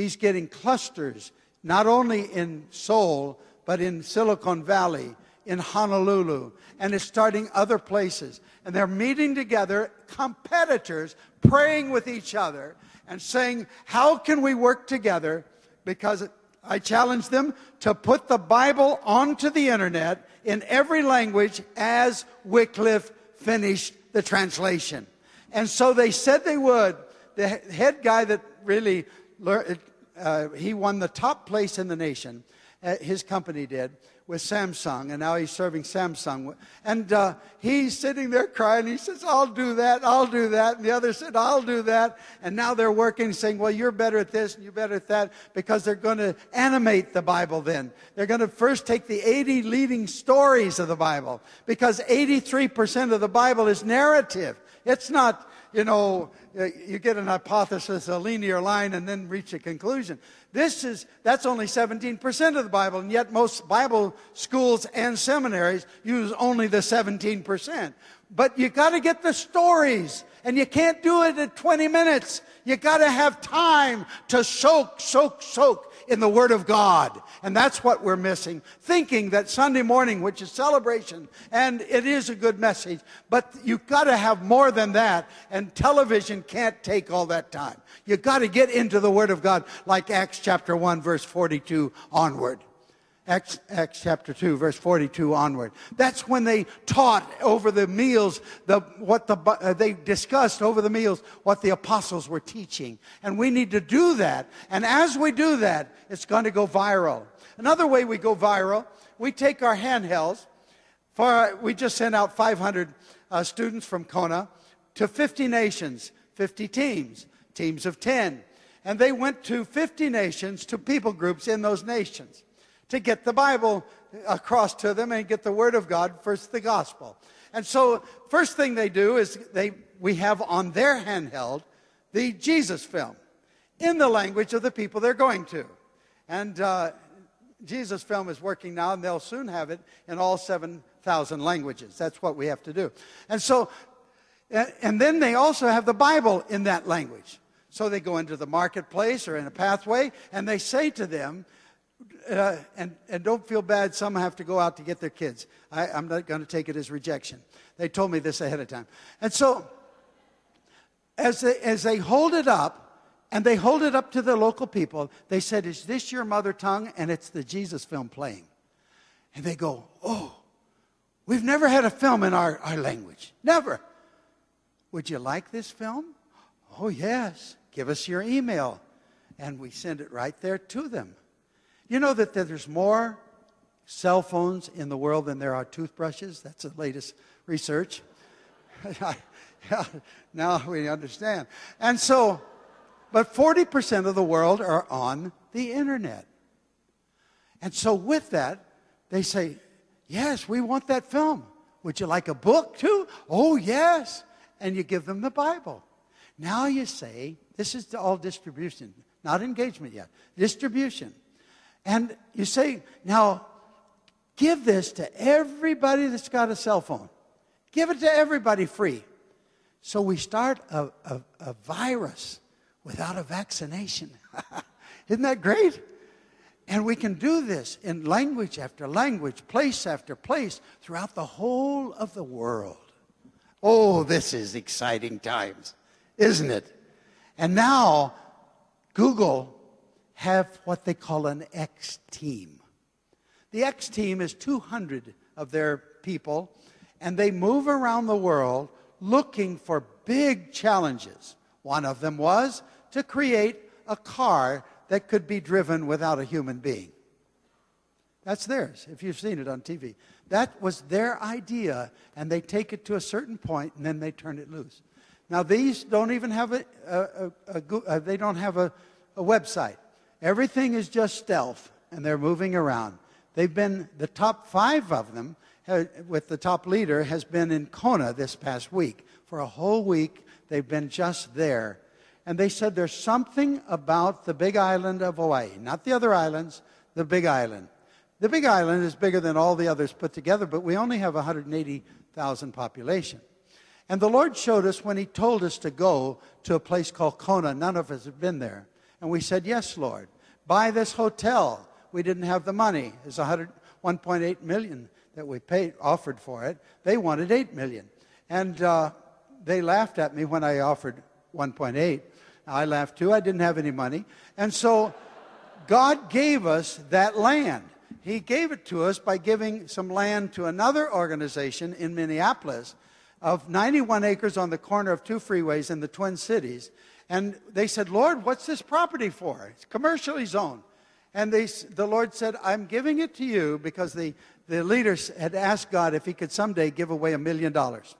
He's getting clusters, not only in Seoul, but in Silicon Valley, in Honolulu, and it's starting other places. And they're meeting together, competitors, praying with each other, and saying, How can we work together? Because I challenge them to put the Bible onto the internet in every language as Wycliffe finished the translation. And so they said they would. The head guy that really uh, he won the top place in the nation, uh, his company did with Samsung, and now he's serving Samsung. And uh, he's sitting there crying. He says, I'll do that, I'll do that. And the other said, I'll do that. And now they're working, saying, Well, you're better at this and you're better at that, because they're going to animate the Bible then. They're going to first take the 80 leading stories of the Bible, because 83% of the Bible is narrative. It's not you know, Uh, you get an hypothesis, a linear line, and then reach a conclusion. This is, that's only 17% of the Bible, and yet most Bible schools and seminaries use only the 17%. But you gotta get the stories, and you can't do it in 20 minutes. You gotta have time to soak, soak, soak in the Word of God. And that's what we're missing. Thinking that Sunday morning, which is celebration, and it is a good message, but you've got to have more than that. And television can't take all that time. You've got to get into the Word of God, like Acts chapter 1, verse 42 onward. Acts, Acts, chapter 2, verse 42 onward. That's when they taught over the meals, the, what the, uh, they discussed over the meals what the apostles were teaching. And we need to do that. And as we do that, it's going to go viral. Another way we go viral, we take our handhelds. For, we just sent out 500 uh, students from Kona to 50 nations, 50 teams, teams of 10. And they went to 50 nations, to people groups in those nations to get the Bible across to them and get the Word of God, first the gospel. And so, first thing they do is they, we have on their handheld the Jesus film in the language of the people they're going to. And uh, Jesus film is working now, and they'll soon have it in all 7,000 languages. That's what we have to do. And so, and then they also have the Bible in that language. So they go into the marketplace or in a pathway, and they say to them, uh, and, and don't feel bad, some have to go out to get their kids. I, I'm not going to take it as rejection. They told me this ahead of time. And so, as they, as they hold it up, and they hold it up to the local people, they said, Is this your mother tongue? And it's the Jesus film playing. And they go, Oh, we've never had a film in our, our language. Never. Would you like this film? Oh, yes. Give us your email. And we send it right there to them. You know that there's more cell phones in the world than there are toothbrushes? That's the latest research. now we understand. And so, but 40% of the world are on the internet. And so, with that, they say, Yes, we want that film. Would you like a book too? Oh, yes. And you give them the Bible. Now you say, This is all distribution, not engagement yet. Distribution. And you say, now, give this to everybody that's got a cell phone. Give it to everybody free. So we start a, a, a virus without a vaccination. Isn't that great? And we can do this in language after language, place after place, throughout the whole of the world. Oh, this is exciting times, isn't it? And now, Google have what they call an X team. The X team is 200 of their people, and they move around the world looking for big challenges. One of them was to create a car that could be driven without a human being. That's theirs, if you've seen it on TV. That was their idea, and they take it to a certain point, and then they turn it loose. Now, these don't even have a, a, a, a uh, they don't have a, a website. Everything is just stealth, and they're moving around. They've been, the top five of them, with the top leader, has been in Kona this past week. For a whole week, they've been just there. And they said there's something about the big island of Hawaii, not the other islands, the big island. The big island is bigger than all the others put together, but we only have 180,000 population. And the Lord showed us when He told us to go to a place called Kona. None of us have been there. And we said, Yes, Lord. Buy this hotel. We didn't have the money. It's 1.8 million that we paid, offered for it. They wanted 8 million. And uh, they laughed at me when I offered 1.8. I laughed too. I didn't have any money. And so God gave us that land. He gave it to us by giving some land to another organization in Minneapolis of 91 acres on the corner of two freeways in the Twin Cities. And they said, Lord, what's this property for? It's commercially zoned. And they, the Lord said, I'm giving it to you because the, the leaders had asked God if he could someday give away a million dollars.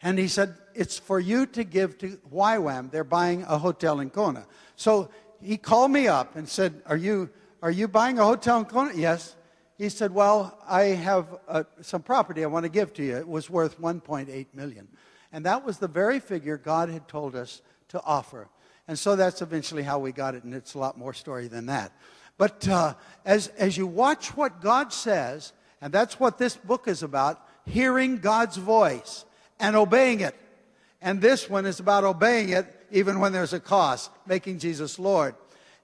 And he said, It's for you to give to YWAM. They're buying a hotel in Kona. So he called me up and said, Are you, are you buying a hotel in Kona? Yes. He said, Well, I have uh, some property I want to give to you. It was worth 1.8 million. And that was the very figure God had told us to offer. And so that's eventually how we got it, and it's a lot more story than that. But uh, as, as you watch what God says, and that's what this book is about hearing God's voice and obeying it. And this one is about obeying it even when there's a cost, making Jesus Lord.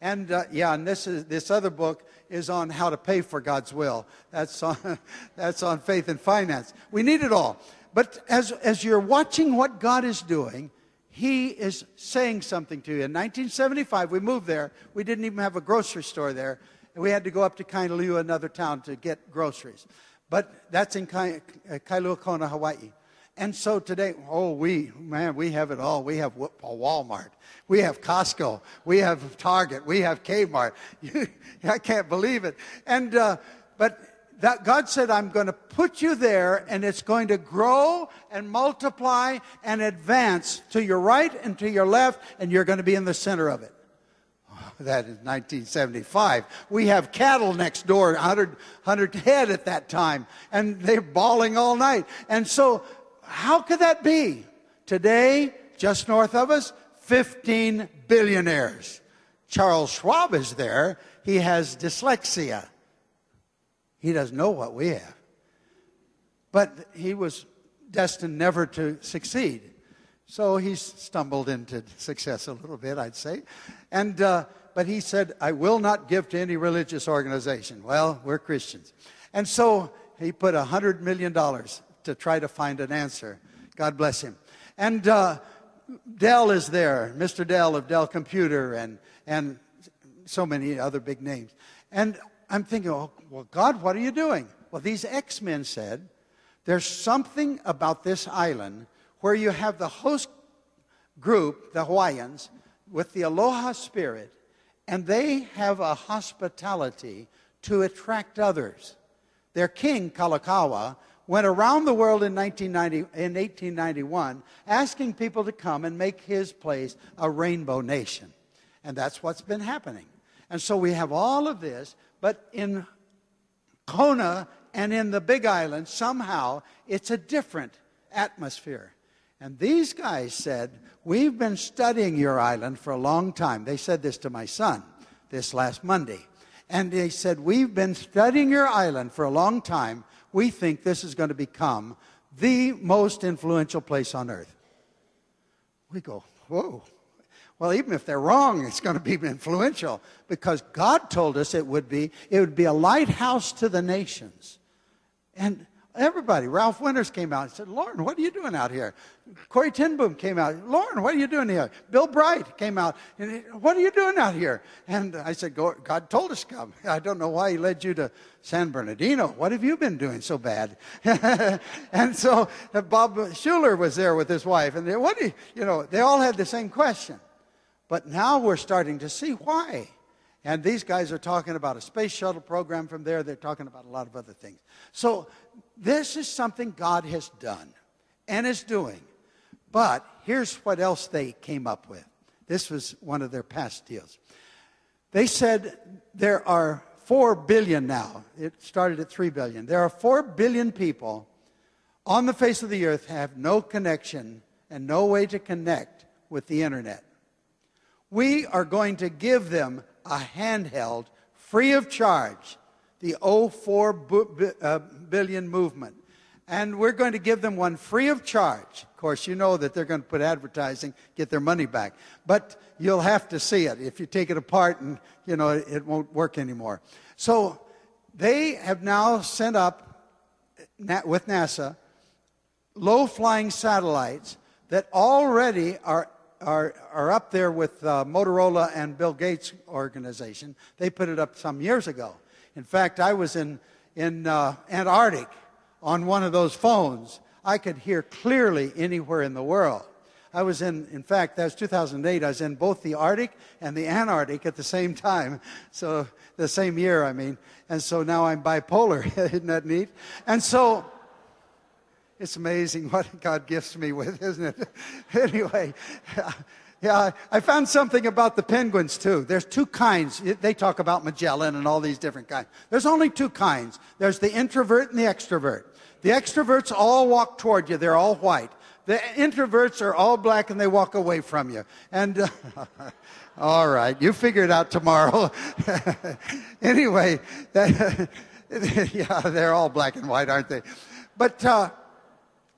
And uh, yeah, and this, is, this other book is on how to pay for God's will. That's on, that's on faith and finance. We need it all. But as, as you're watching what God is doing, He is saying something to you. In 1975, we moved there. We didn't even have a grocery store there. And we had to go up to Kailua, another town, to get groceries. But that's in Kailua Kona, Hawaii. And so today, oh, we, man, we have it all. We have Walmart. We have Costco. We have Target. We have Kmart. I can't believe it. And, uh, but that God said, I'm going to put you there and it's going to grow and multiply and advance to your right and to your left and you're going to be in the center of it. that is 1975. We have cattle next door, 100, 100 head at that time, and they're bawling all night. And so how could that be? Today, just north of us, 15 billionaires. Charles Schwab is there. He has dyslexia. He doesn't know what we have. But he was destined never to succeed. So he stumbled into success a little bit, I'd say. And, uh, but he said, I will not give to any religious organization. Well, we're Christians. And so he put $100 million to try to find an answer. God bless him. And uh, Dell is there, Mr. Dell of Dell Computer, and, and so many other big names. And I'm thinking, oh, well, God, what are you doing? Well, these X Men said, there's something about this island where you have the host group, the Hawaiians, with the aloha spirit, and they have a hospitality to attract others. Their king, Kalakaua, went around the world in, 1990, in 1891 asking people to come and make his place a rainbow nation. And that's what's been happening. And so we have all of this, but in Kona and in the Big Island, somehow it's a different atmosphere. And these guys said, We've been studying your island for a long time. They said this to my son this last Monday. And they said, We've been studying your island for a long time we think this is going to become the most influential place on earth. We go, whoa. Well, even if they're wrong, it's going to be influential because God told us it would be. It would be a lighthouse to the nations. And everybody, Ralph Winters came out and said, Loren, what are you doing out here? Corrie ten Boom came out, Loren, what are you doing here? Bill Bright came out, and what are you doing out here? And I said, God told us to come. I don't know why he led you to San Bernardino. What have you been doing so bad? and so uh, Bob Schuller was there with his wife, and they, what you, you know, they all had the same question. But now we're starting to see why. And these guys are talking about a space shuttle program from there. They're talking about a lot of other things. So this is something God has done and is doing. But here's what else they came up with. This was one of their past deals. They said there are 4 billion now. It started at 3 billion. There are 4 billion people on the face of the earth have no connection and no way to connect with the internet. We are going to give them a handheld free of charge, the 04 uh, movement. And we're going to give them one free of charge. Of course, you know that they're going to put advertising, get their money back. But you'll have to see it. If you take it apart and, you know, it, it won't work anymore. So they have now sent up with NASA low flying satellites that already are are, are up there with uh, Motorola and Bill Gates' organization. They put it up some years ago. In fact, I was in, in uh, Antarctic on one of those phones. I could hear clearly anywhere in the world. I was in, in fact, that was 2008. I was in both the Arctic and the Antarctic at the same time. So, the same year, I mean. And so now I'm bipolar. Isn't that neat? And so, it's amazing what God gifts me with, isn't it? anyway, yeah, I found something about the penguins too. There's two kinds. They talk about Magellan and all these different kinds. There's only two kinds. There's the introvert and the extrovert. The extroverts all walk toward you. They're all white. The introverts are all black and they walk away from you. And all right, you figure it out tomorrow. anyway, that, yeah, they're all black and white, aren't they? But uh,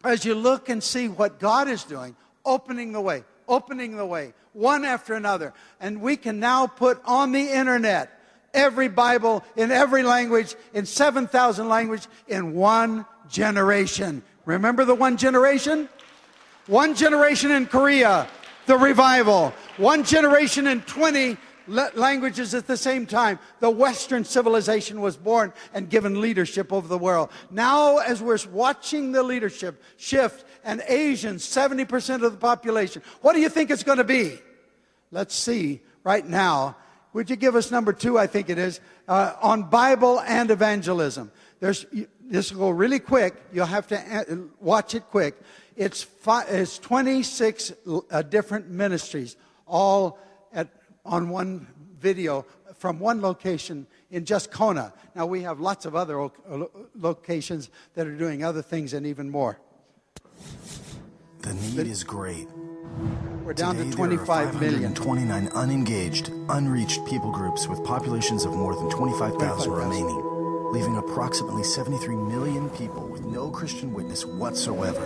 as you look and see what God is doing, opening the way, opening the way, one after another. And we can now put on the internet every Bible in every language, in 7,000 language, in one generation. Remember the one generation? One generation in Korea, the revival. One generation in 20 languages at the same time. The Western civilization was born and given leadership over the world. Now, as we're watching the leadership shift, and Asians, 70% of the population, what do you think it's going to be? Let's see right now. Would you give us number two? I think it is uh, on Bible and evangelism. There's this will go really quick. You'll have to uh, watch it quick. It's, five, it's 26 uh, different ministries, all on one video from one location in just Kona. Now, we have lots of other uh, locations that are doing other things and even more. The need is great. We're down Today, to 25 million. 29 unengaged, unreached people groups with populations of more than 25,000 remaining, leaving approximately 73 million people with no Christian witness whatsoever.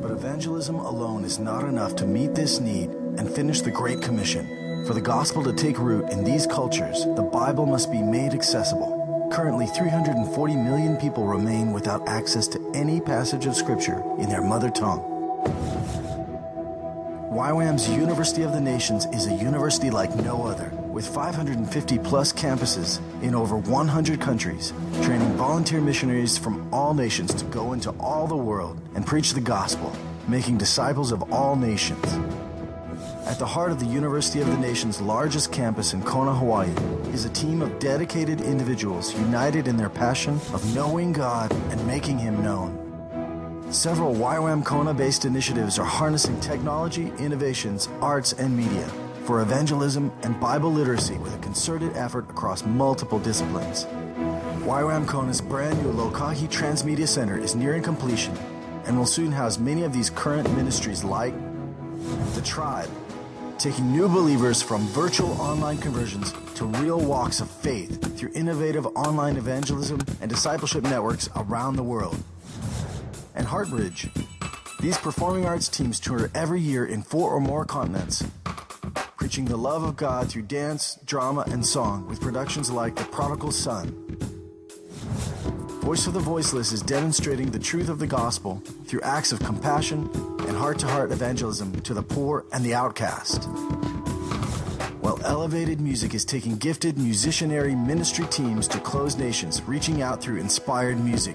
But evangelism alone is not enough to meet this need and finish the Great Commission for the gospel to take root in these cultures, the Bible must be made accessible. Currently, 340 million people remain without access to any passage of Scripture in their mother tongue. YWAM's University of the Nations is a university like no other, with 550 plus campuses in over 100 countries, training volunteer missionaries from all nations to go into all the world and preach the gospel, making disciples of all nations. At the heart of the University of the Nation's largest campus in Kona, Hawaii, is a team of dedicated individuals united in their passion of knowing God and making Him known. Several YWAM Kona based initiatives are harnessing technology, innovations, arts, and media for evangelism and Bible literacy with a concerted effort across multiple disciplines. YWAM Kona's brand new Lokahi Transmedia Center is nearing completion and will soon house many of these current ministries like The Tribe, taking new believers from virtual online conversions to real walks of faith through innovative online evangelism and discipleship networks around the world. and Heartbridge. These performing arts teams tour every year in four or more continents, preaching the love of God through dance, drama, and song with productions like The Prodigal Son. Voice of the Voiceless is demonstrating the truth of the gospel through acts of compassion and heart to heart evangelism to the poor and the outcast. While Elevated Music is taking gifted musicianary ministry teams to closed nations, reaching out through inspired music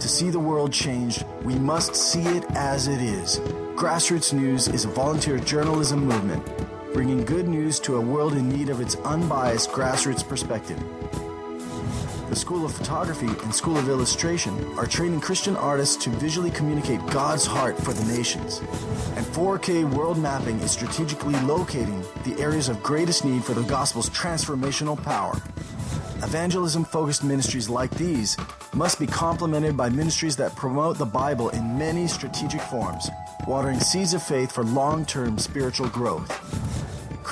To see the world changed, we must see it as it is. Grassroots News is a volunteer journalism movement, bringing good news to a world in need of its unbiased grassroots perspective. The School of Photography and School of Illustration are training Christian artists to visually communicate God's heart for the nations. And 4K World Mapping is strategically locating the areas of greatest need for the gospel's transformational power. Evangelism focused ministries like these must be complemented by ministries that promote the Bible in many strategic forms, watering seeds of faith for long term spiritual growth.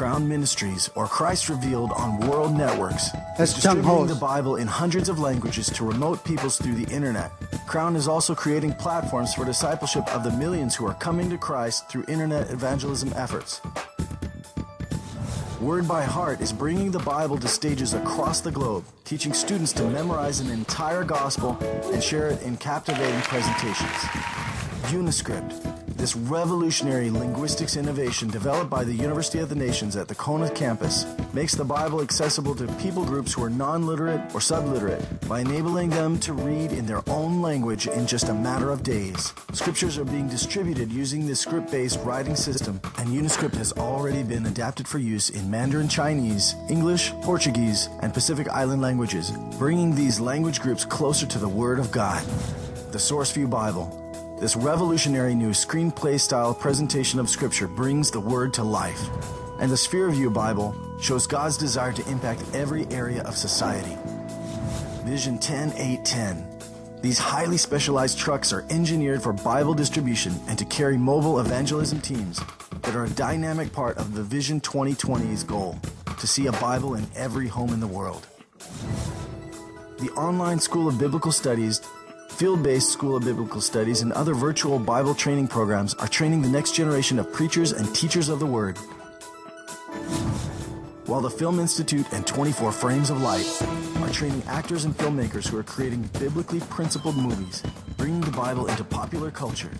Crown Ministries, or Christ Revealed on World Networks, That's is distributing the Bible in hundreds of languages to remote peoples through the internet. Crown is also creating platforms for discipleship of the millions who are coming to Christ through internet evangelism efforts. Word by Heart is bringing the Bible to stages across the globe, teaching students to memorize an entire gospel and share it in captivating presentations. Uniscript this revolutionary linguistics innovation developed by the University of the Nations at the Kona campus makes the Bible accessible to people groups who are non-literate or subliterate by enabling them to read in their own language in just a matter of days. Scriptures are being distributed using this script-based writing system, and Uniscript has already been adapted for use in Mandarin Chinese, English, Portuguese, and Pacific Island languages, bringing these language groups closer to the Word of God. The SourceView Bible this revolutionary new screenplay style presentation of Scripture brings the Word to life. And the Sphere View Bible shows God's desire to impact every area of society. Vision 10810. These highly specialized trucks are engineered for Bible distribution and to carry mobile evangelism teams that are a dynamic part of the Vision 2020's goal to see a Bible in every home in the world. The online School of Biblical Studies Field based School of Biblical Studies and other virtual Bible training programs are training the next generation of preachers and teachers of the Word. While the Film Institute and 24 Frames of Light are training actors and filmmakers who are creating biblically principled movies, bringing the Bible into popular culture,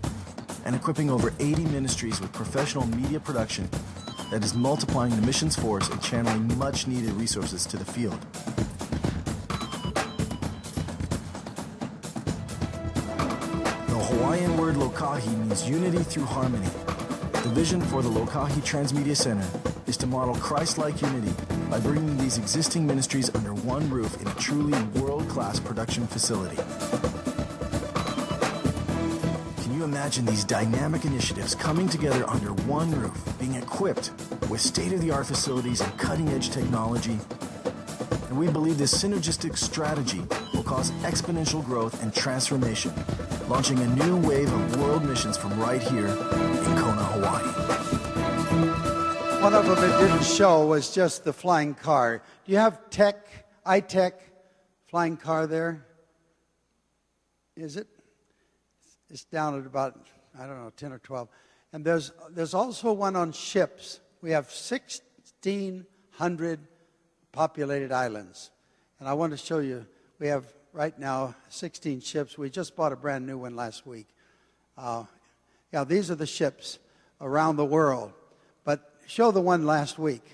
and equipping over 80 ministries with professional media production that is multiplying the missions force and channeling much needed resources to the field. Hawaiian word lokahi means unity through harmony. The vision for the Lokahi Transmedia Center is to model Christ-like unity by bringing these existing ministries under one roof in a truly world-class production facility. Can you imagine these dynamic initiatives coming together under one roof, being equipped with state-of-the-art facilities and cutting-edge technology? And we believe this synergistic strategy will cause exponential growth and transformation launching a new wave of world missions from right here in Kona, Hawaii. One of them that didn't show was just the flying car. Do you have tech, iTech flying car there? Is it? It's down at about, I don't know, 10 or 12. And there's, there's also one on ships. We have 1,600 populated islands. And I want to show you, we have right now 16 ships. We just bought a brand new one last week. Uh, yeah, these are the ships around the world. But show the one last week.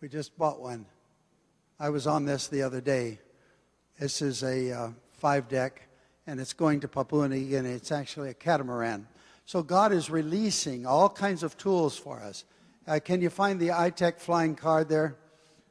We just bought one. I was on this the other day. This is a uh, five deck, and it's going to Papua New Guinea. It's actually a catamaran. So God is releasing all kinds of tools for us. Uh, can you find the iTech flying card there?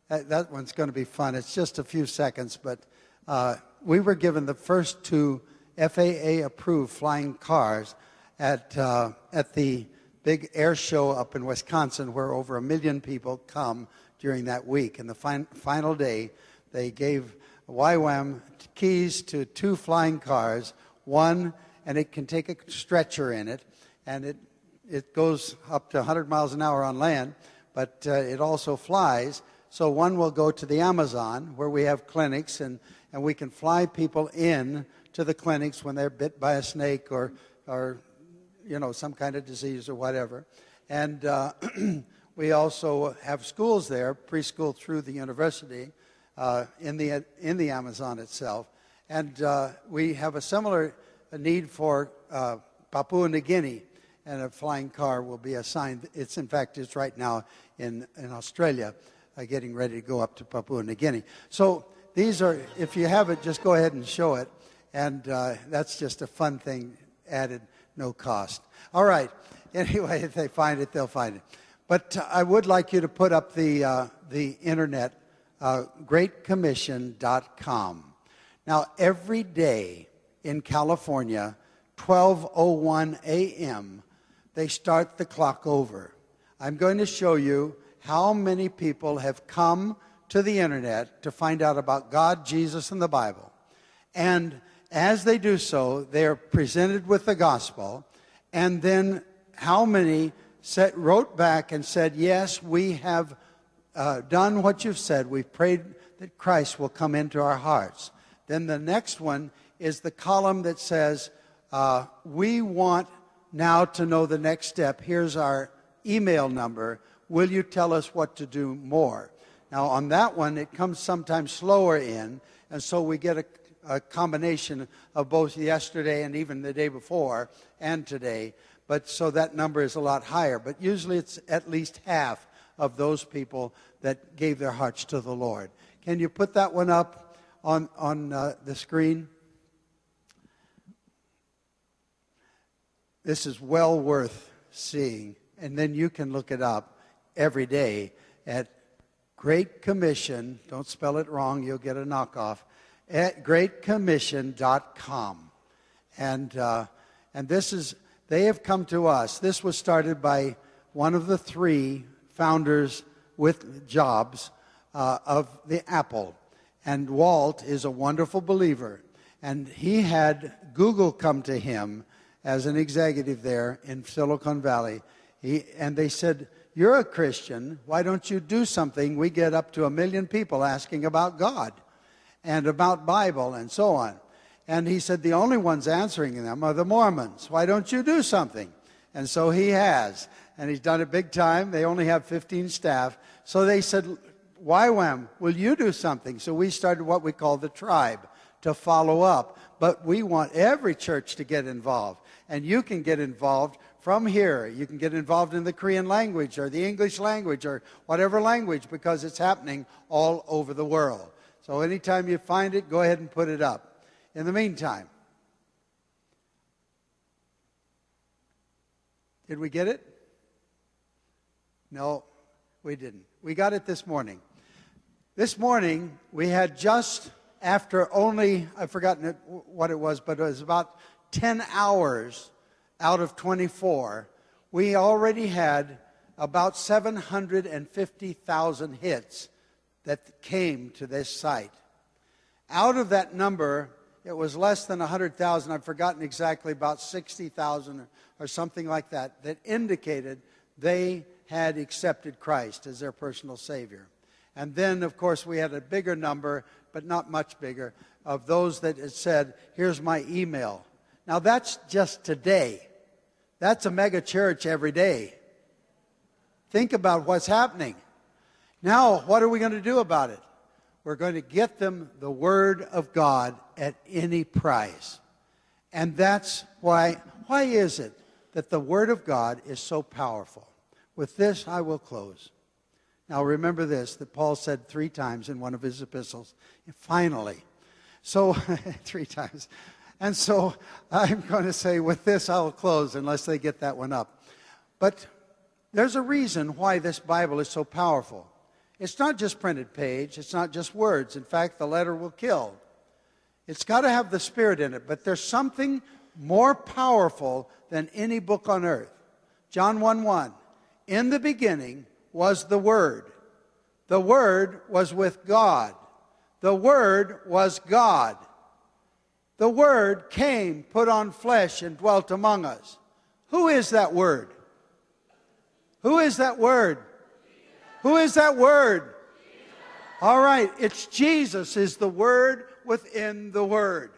That, that one's going to be fun. It's just a few seconds, but uh, we were given the first two FAA approved flying cars at, uh, at the big air show up in Wisconsin where over a million people come during that week. And the fin- final day, they gave YWAM keys to two flying cars, one, and it can take a stretcher in it, and it, it goes up to 100 miles an hour on land, but uh, it also flies. So one will go to the Amazon, where we have clinics and and we can fly people in to the clinics when they're bit by a snake or, or you know, some kind of disease or whatever. And uh, we also have schools there, preschool through the university, uh, in, the, in the Amazon itself. And uh, we have a similar need for uh, Papua New Guinea, and a flying car will be assigned. It's, in fact, it's right now in, in Australia, uh, getting ready to go up to Papua New Guinea. So these are, if you have it, just go ahead and show it. And uh, that's just a fun thing added, no cost. All right. Anyway, if they find it, they'll find it. But uh, I would like you to put up the, uh, the internet, uh, greatcommission.com. Now, every day in California, 12:01 a.m., they start the clock over. I'm going to show you how many people have come to the internet to find out about God, Jesus, and the Bible. And as they do so, they are presented with the gospel, and then how many set, wrote back and said, Yes, we have uh, done what you've said. We've prayed that Christ will come into our hearts. Then the next one is the column that says, uh, We want now to know the next step. Here's our email number. Will you tell us what to do more? Now, on that one, it comes sometimes slower in, and so we get a, a combination of both yesterday and even the day before and today. But so that number is a lot higher. But usually it's at least half of those people that gave their hearts to the Lord. Can you put that one up on, on uh, the screen? This is well worth seeing. And then you can look it up every day at Great Commission. Don't spell it wrong, you'll get a knockoff. At greatcommission.com. And, uh, and this is, they have come to us. This was started by one of the three founders with Jobs uh, of the Apple. And Walt is a wonderful believer. And he had Google come to him as an executive there in Silicon Valley. He, and they said, You're a Christian. Why don't you do something? We get up to a million people asking about God and about Bible and so on. And he said, The only ones answering them are the Mormons. Why don't you do something? And so he has. And he's done it big time. They only have 15 staff. So they said, YWAM, will you do something? So we started what we call the tribe to follow up. But we want every church to get involved and you can get involved from here. You can get involved in the Korean language or the English language or whatever language because it's happening all over the world. So anytime you find it, go ahead and put it up. In the meantime, did we get it? No, we didn't. We got it this morning. This morning, we had just after only, I've forgotten what it was, but it was about 10 hours out of 24, we already had about 750,000 hits that came to this site. Out of that number, it was less than 100,000. I've forgotten exactly, about 60,000 or something like that, that indicated they had accepted Christ as their personal Savior. And then, of course, we had a bigger number, but not much bigger, of those that had said, Here's my email. Now, that's just today. That's a mega church every day. Think about what's happening. Now, what are we going to do about it? We're going to get them the Word of God at any price. And that's why, why is it that the Word of God is so powerful? With this, I will close. Now, remember this that Paul said three times in one of his epistles. Finally. So, three times. And so I'm going to say, with this, I'll close unless they get that one up. But there's a reason why this Bible is so powerful. It's not just printed page, it's not just words. In fact, the letter will kill. It's got to have the Spirit in it, but there's something more powerful than any book on earth. John 1 1. In the beginning was the Word. The Word was with God. The Word was God. The Word came, put on flesh, and dwelt among us. Who is that Word? Who is that Word? Who is that Word? All right, it's Jesus is the Word within the Word.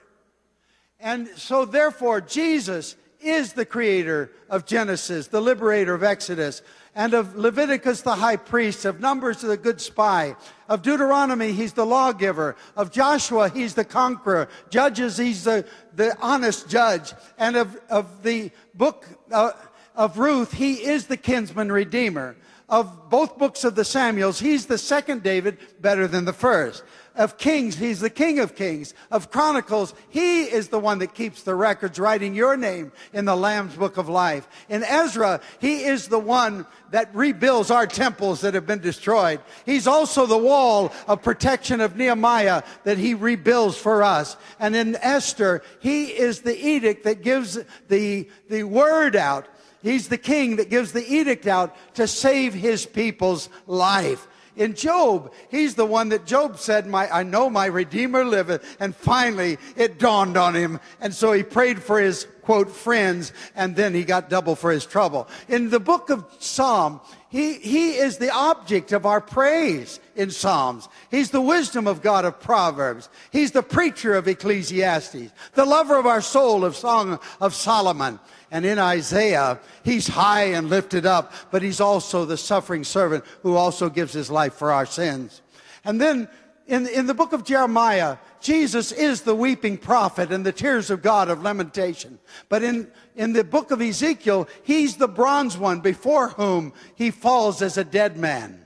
And so, therefore, Jesus is the creator of Genesis, the liberator of Exodus, and of Leviticus the high priest, of Numbers the good spy, of Deuteronomy he's the lawgiver, of Joshua he's the conqueror, Judges he's the, the honest judge, and of, of the book uh, of Ruth he is the kinsman redeemer. Of both books of the Samuels, he's the second David better than the first of Kings, he's the King of Kings. Of Chronicles, he is the one that keeps the records, writing your name in the Lamb's Book of Life. In Ezra, he is the one that rebuilds our temples that have been destroyed. He's also the wall of protection of Nehemiah that he rebuilds for us. And in Esther, he is the edict that gives the, the word out. He's the king that gives the edict out to save his people's life in Job. He's the one that Job said, my, I know my Redeemer liveth. And finally, it dawned on him. And so he prayed for his, quote, friends, and then he got double for his trouble. In the book of Psalm, he, he is the object of our praise in Psalms. He's the wisdom of God of Proverbs. He's the preacher of Ecclesiastes, the lover of our soul of Song of Solomon. And in Isaiah, he's high and lifted up, but he's also the suffering servant who also gives his life for our sins. And then in, in the book of Jeremiah, Jesus is the weeping prophet and the tears of God of lamentation. But in, in the book of Ezekiel, he's the bronze one before whom he falls as a dead man.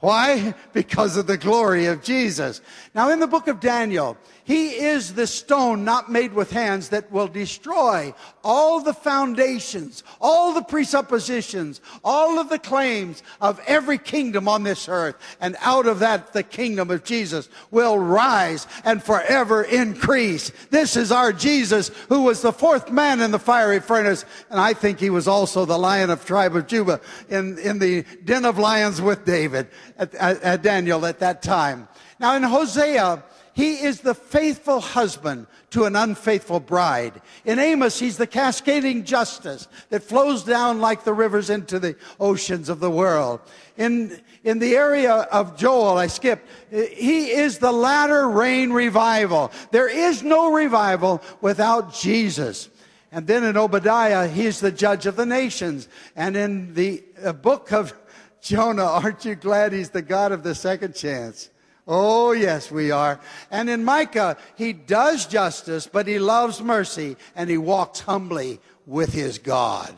Why? Because of the glory of Jesus. Now, in the book of Daniel, he is the stone not made with hands that will destroy all the foundations, all the presuppositions, all of the claims of every kingdom on this earth. And out of that, the kingdom of Jesus will rise and forever increase. This is our Jesus who was the fourth man in the fiery furnace. And I think he was also the lion of tribe of Judah in, in the den of lions with David at, at, at Daniel at that time. Now in Hosea, he is the faithful husband to an unfaithful bride. In Amos, he's the cascading justice that flows down like the rivers into the oceans of the world. In, in the area of Joel, I skipped, he is the latter rain revival. There is no revival without Jesus. And then in Obadiah, he's the judge of the nations. And in the uh, book of Jonah, aren't you glad he's the God of the second chance? Oh, yes, we are. And in Micah, he does justice, but he loves mercy and he walks humbly with his God.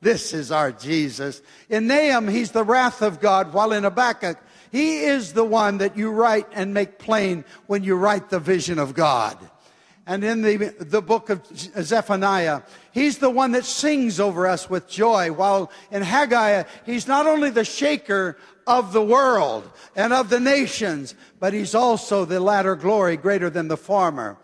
This is our Jesus. In Nahum, he's the wrath of God, while in Habakkuk, he is the one that you write and make plain when you write the vision of God. And in the, the book of Zephaniah, he's the one that sings over us with joy, while in Haggai, he's not only the shaker of the world and of the nations, but he's also the latter glory greater than the former.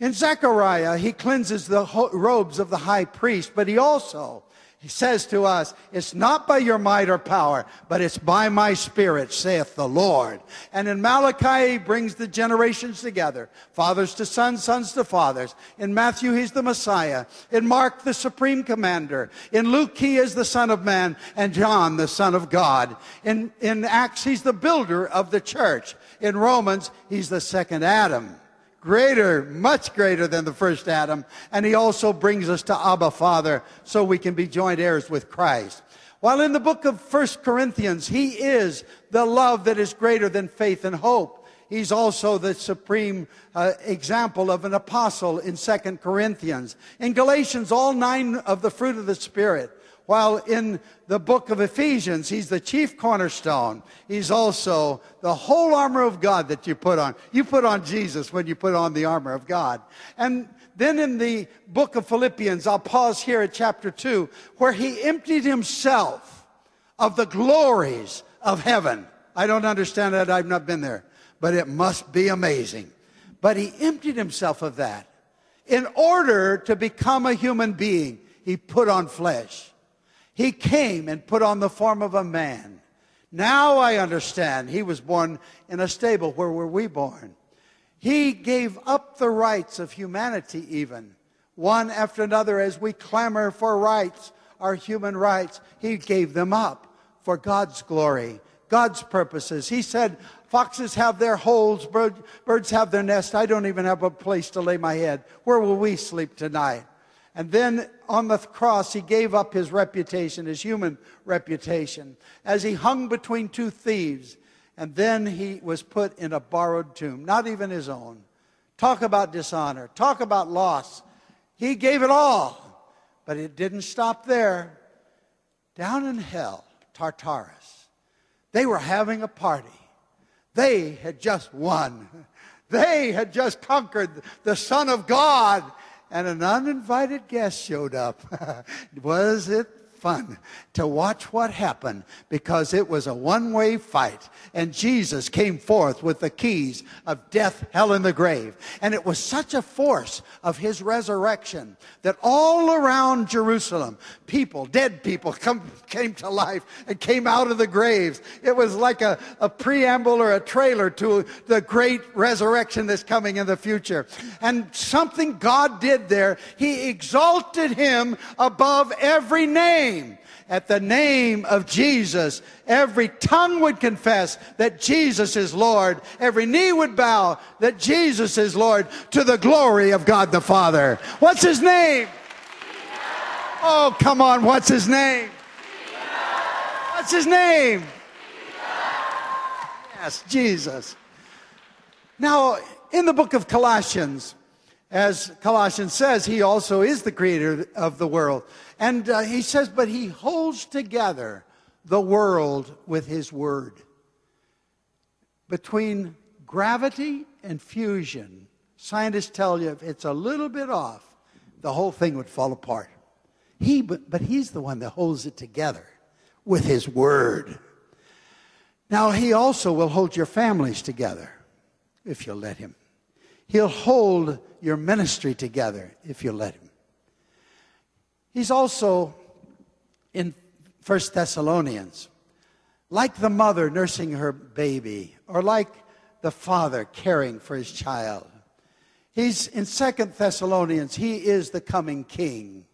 In Zechariah, he cleanses the robes of the high priest, but he also he says to us, It's not by your might or power, but it's by my spirit, saith the Lord. And in Malachi, he brings the generations together fathers to sons, sons to fathers. In Matthew, he's the Messiah. In Mark, the supreme commander. In Luke, he is the Son of Man. And John, the Son of God. In, in Acts, he's the builder of the church. In Romans, he's the second Adam greater, much greater than the first Adam. And he also brings us to Abba Father so we can be joint heirs with Christ. While in the book of First Corinthians, he is the love that is greater than faith and hope. He's also the supreme uh, example of an apostle in Second Corinthians. In Galatians, all nine of the fruit of the Spirit while in the book of Ephesians, he's the chief cornerstone. He's also the whole armor of God that you put on. You put on Jesus when you put on the armor of God. And then in the book of Philippians, I'll pause here at chapter 2, where he emptied himself of the glories of heaven. I don't understand that. I've not been there, but it must be amazing. But he emptied himself of that. In order to become a human being, he put on flesh. He came and put on the form of a man. Now I understand. He was born in a stable. Where were we born? He gave up the rights of humanity, even one after another, as we clamor for rights, our human rights. He gave them up for God's glory, God's purposes. He said, Foxes have their holes, bird, birds have their nest. I don't even have a place to lay my head. Where will we sleep tonight? And then on the cross, he gave up his reputation, his human reputation, as he hung between two thieves. And then he was put in a borrowed tomb, not even his own. Talk about dishonor. Talk about loss. He gave it all. But it didn't stop there. Down in hell, Tartarus, they were having a party. They had just won. They had just conquered the Son of God. And an uninvited guest showed up. Was it fun to watch what happened because it was a one way fight. And Jesus came forth with the keys of death, hell, and the grave. And it was such a force of his resurrection that all around Jerusalem, people, dead people, come, came to life and came out of the graves. It was like a, a preamble or a trailer to the great resurrection that's coming in the future. And something God did there, He exalted Him above every name name, at the name of Jesus, every tongue would confess that Jesus is Lord. Every knee would bow that Jesus is Lord to the glory of God the Father. What's his name? Oh, come on. What's his name? What's his name? Yes, Jesus. Now, in the book of Colossians, as Colossians says, he also is the creator of the world. And uh, he says, but he holds together the world with his word. Between gravity and fusion, scientists tell you if it's a little bit off, the whole thing would fall apart. He, but, but he's the one that holds it together with his word. Now, he also will hold your families together if you'll let him. He'll hold your ministry together if you'll let him. He's also in First Thessalonians, like the mother nursing her baby, or like the father caring for his child. He's in Second Thessalonians, he is the coming king.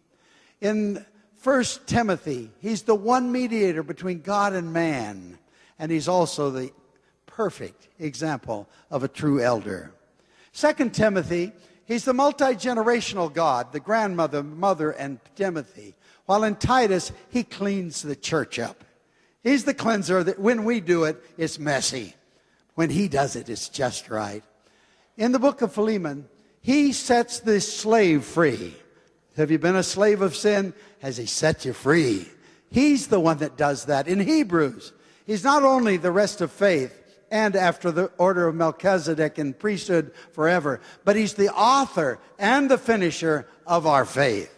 In First Timothy, he's the one mediator between God and man, and he's also the perfect example of a true elder. Second Timothy, he's the multi-generational God, the grandmother, mother, and Timothy. While in Titus, he cleans the church up. He's the cleanser that when we do it, it's messy. When he does it, it's just right. In the book of Philemon, he sets the slave free. Have you been a slave of sin? Has he set you free? He's the one that does that. In Hebrews, he's not only the rest of faith, and after the order of Melchizedek in priesthood forever. But he's the author and the finisher of our faith.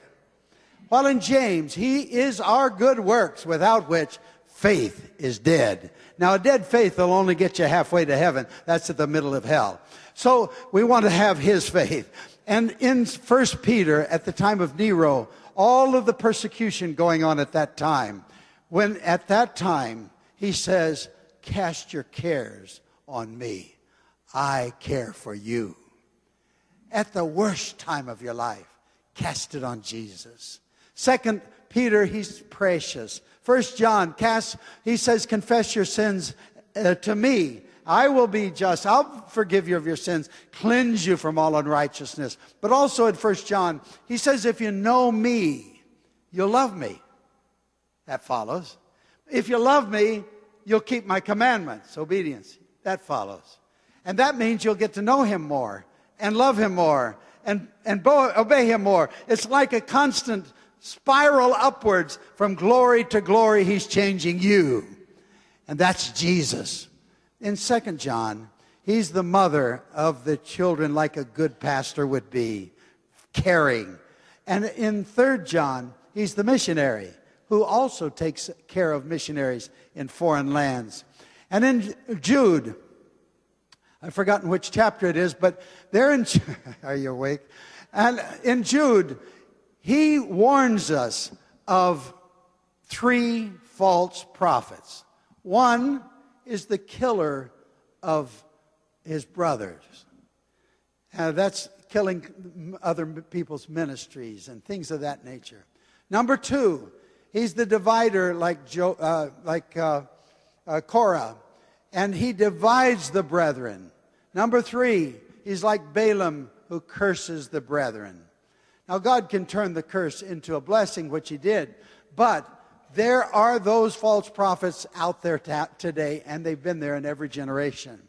While in James, he is our good works without which faith is dead. Now, a dead faith will only get you halfway to heaven. That's at the middle of hell. So we want to have his faith. And in First Peter, at the time of Nero, all of the persecution going on at that time, when at that time he says, Cast your cares on me. I care for you. At the worst time of your life, cast it on Jesus. Second Peter, he's precious. First John, cast, he says, confess your sins uh, to me. I will be just. I'll forgive you of your sins, cleanse you from all unrighteousness. But also in First John, he says, if you know me, you'll love me. That follows. If you love me, you'll keep my commandments, obedience. That follows. And that means you'll get to know him more and love him more and, and bo- obey him more. It's like a constant spiral upwards from glory to glory. He's changing you. And that's Jesus. In Second John, he's the mother of the children like a good pastor would be, caring. And in Third John, he's the missionary who also takes care of missionaries in foreign lands. And in Jude, I've forgotten which chapter it is, but there in, are you awake? And in Jude, he warns us of three false prophets. One is the killer of his brothers. Uh, that's killing other people's ministries and things of that nature. Number two He's the divider like, jo, uh, like uh, uh, Korah. and he divides the brethren. Number three, he's like Balaam who curses the brethren. Now, God can turn the curse into a blessing, which he did, but there are those false prophets out there ta- today, and they've been there in every generation.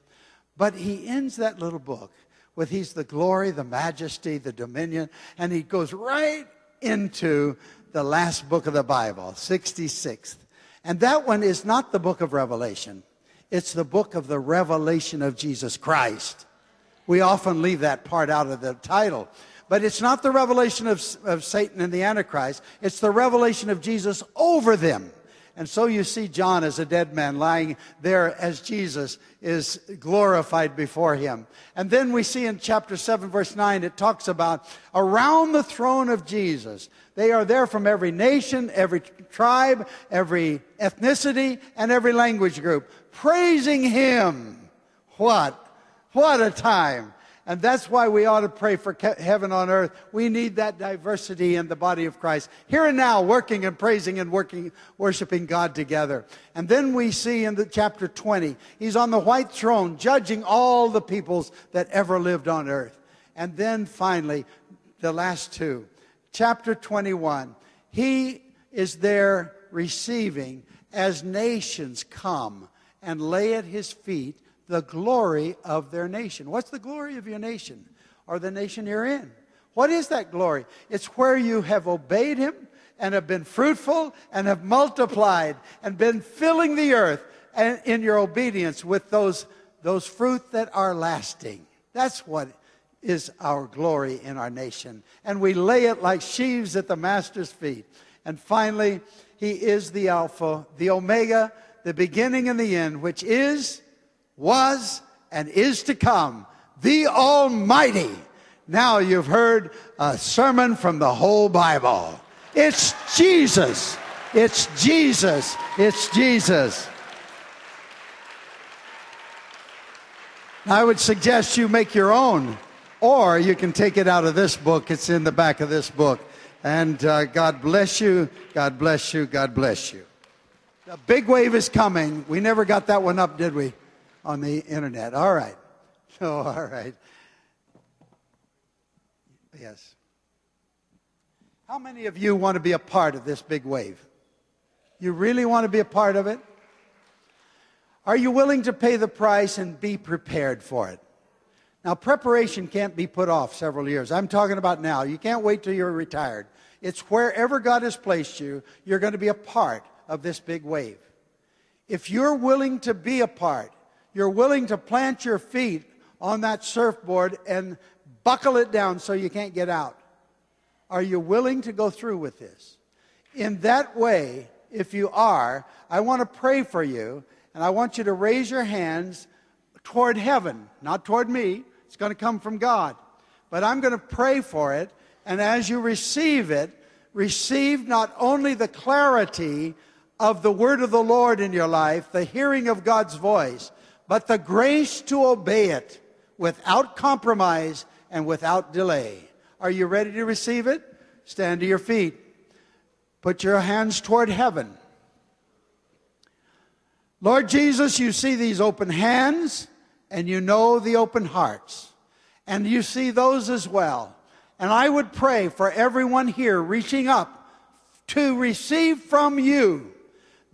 But he ends that little book with He's the glory, the majesty, the dominion, and he goes right into the last book of the Bible, 66th. And that one is not the book of Revelation, it's the book of the revelation of Jesus Christ. We often leave that part out of the title. But it's not the revelation of, of Satan and the Antichrist, it's the revelation of Jesus over them. And so you see John as a dead man lying there as Jesus is glorified before him. And then we see in chapter 7, verse 9, it talks about around the throne of Jesus. They are there from every nation, every tribe, every ethnicity, and every language group, praising him. What? What a time. And that's why we ought to pray for heaven on earth. We need that diversity in the body of Christ. Here and now, working and praising and working, worshiping God together. And then we see in the chapter 20, he's on the white throne, judging all the peoples that ever lived on earth. And then finally, the last two. Chapter 21, he is there receiving as nations come and lay at his feet the glory of their nation. What's the glory of your nation or the nation you're in? What is that glory? It's where you have obeyed him and have been fruitful and have multiplied and been filling the earth and in your obedience with those, those fruit that are lasting. That's what is our glory in our nation. And we lay it like sheaves at the Master's feet. And finally, he is the Alpha, the Omega, the beginning and the end, which is was, and is to come, the Almighty. Now you've heard a sermon from the whole Bible. It's Jesus. It's Jesus. It's Jesus. I would suggest you make your own, or you can take it out of this book. It's in the back of this book. And uh, God bless you. God bless you. God bless you. The big wave is coming. We never got that one up, did we? On the internet. All right. Oh, all right. Yes. How many of you want to be a part of this big wave? You really want to be a part of it? Are you willing to pay the price and be prepared for it? Now, preparation can't be put off several years. I'm talking about now. You can't wait till you're retired. It's wherever God has placed you, you're going to be a part of this big wave. If you're willing to be a part, you're willing to plant your feet on that surfboard and buckle it down so you can't get out. Are you willing to go through with this? In that way, if you are, I want to pray for you, and I want you to raise your hands toward heaven, not toward me. It's going to come from God. But I'm going to pray for it, and as you receive it, receive not only the clarity of the word of the Lord in your life, the hearing of God's voice, but the grace to obey it without compromise and without delay. Are you ready to receive it? Stand to your feet. Put your hands toward heaven. Lord Jesus, you see these open hands and you know the open hearts. And you see those as well. And I would pray for everyone here reaching up to receive from you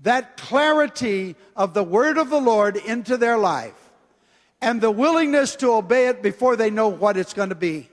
that clarity of the word of the Lord into their life and the willingness to obey it before they know what it's going to be.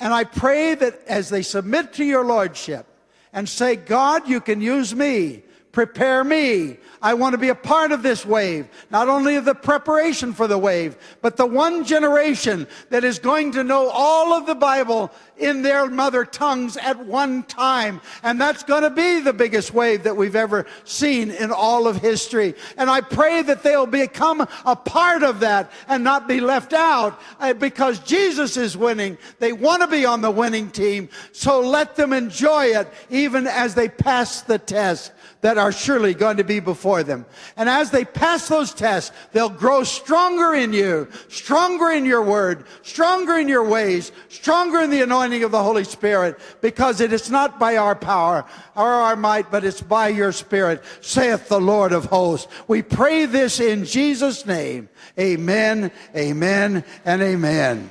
And I pray that as they submit to your lordship and say, God, you can use me Prepare me. I want to be a part of this wave. Not only of the preparation for the wave, but the one generation that is going to know all of the Bible in their mother tongues at one time. And that's going to be the biggest wave that we've ever seen in all of history. And I pray that they'll become a part of that and not be left out uh, because Jesus is winning. They want to be on the winning team. So let them enjoy it even as they pass the test that are surely going to be before them. And as they pass those tests, they'll grow stronger in you, stronger in your word, stronger in your ways, stronger in the anointing of the Holy Spirit, because it is not by our power or our might, but it's by your spirit, saith the Lord of hosts. We pray this in Jesus' name. Amen, amen, and amen.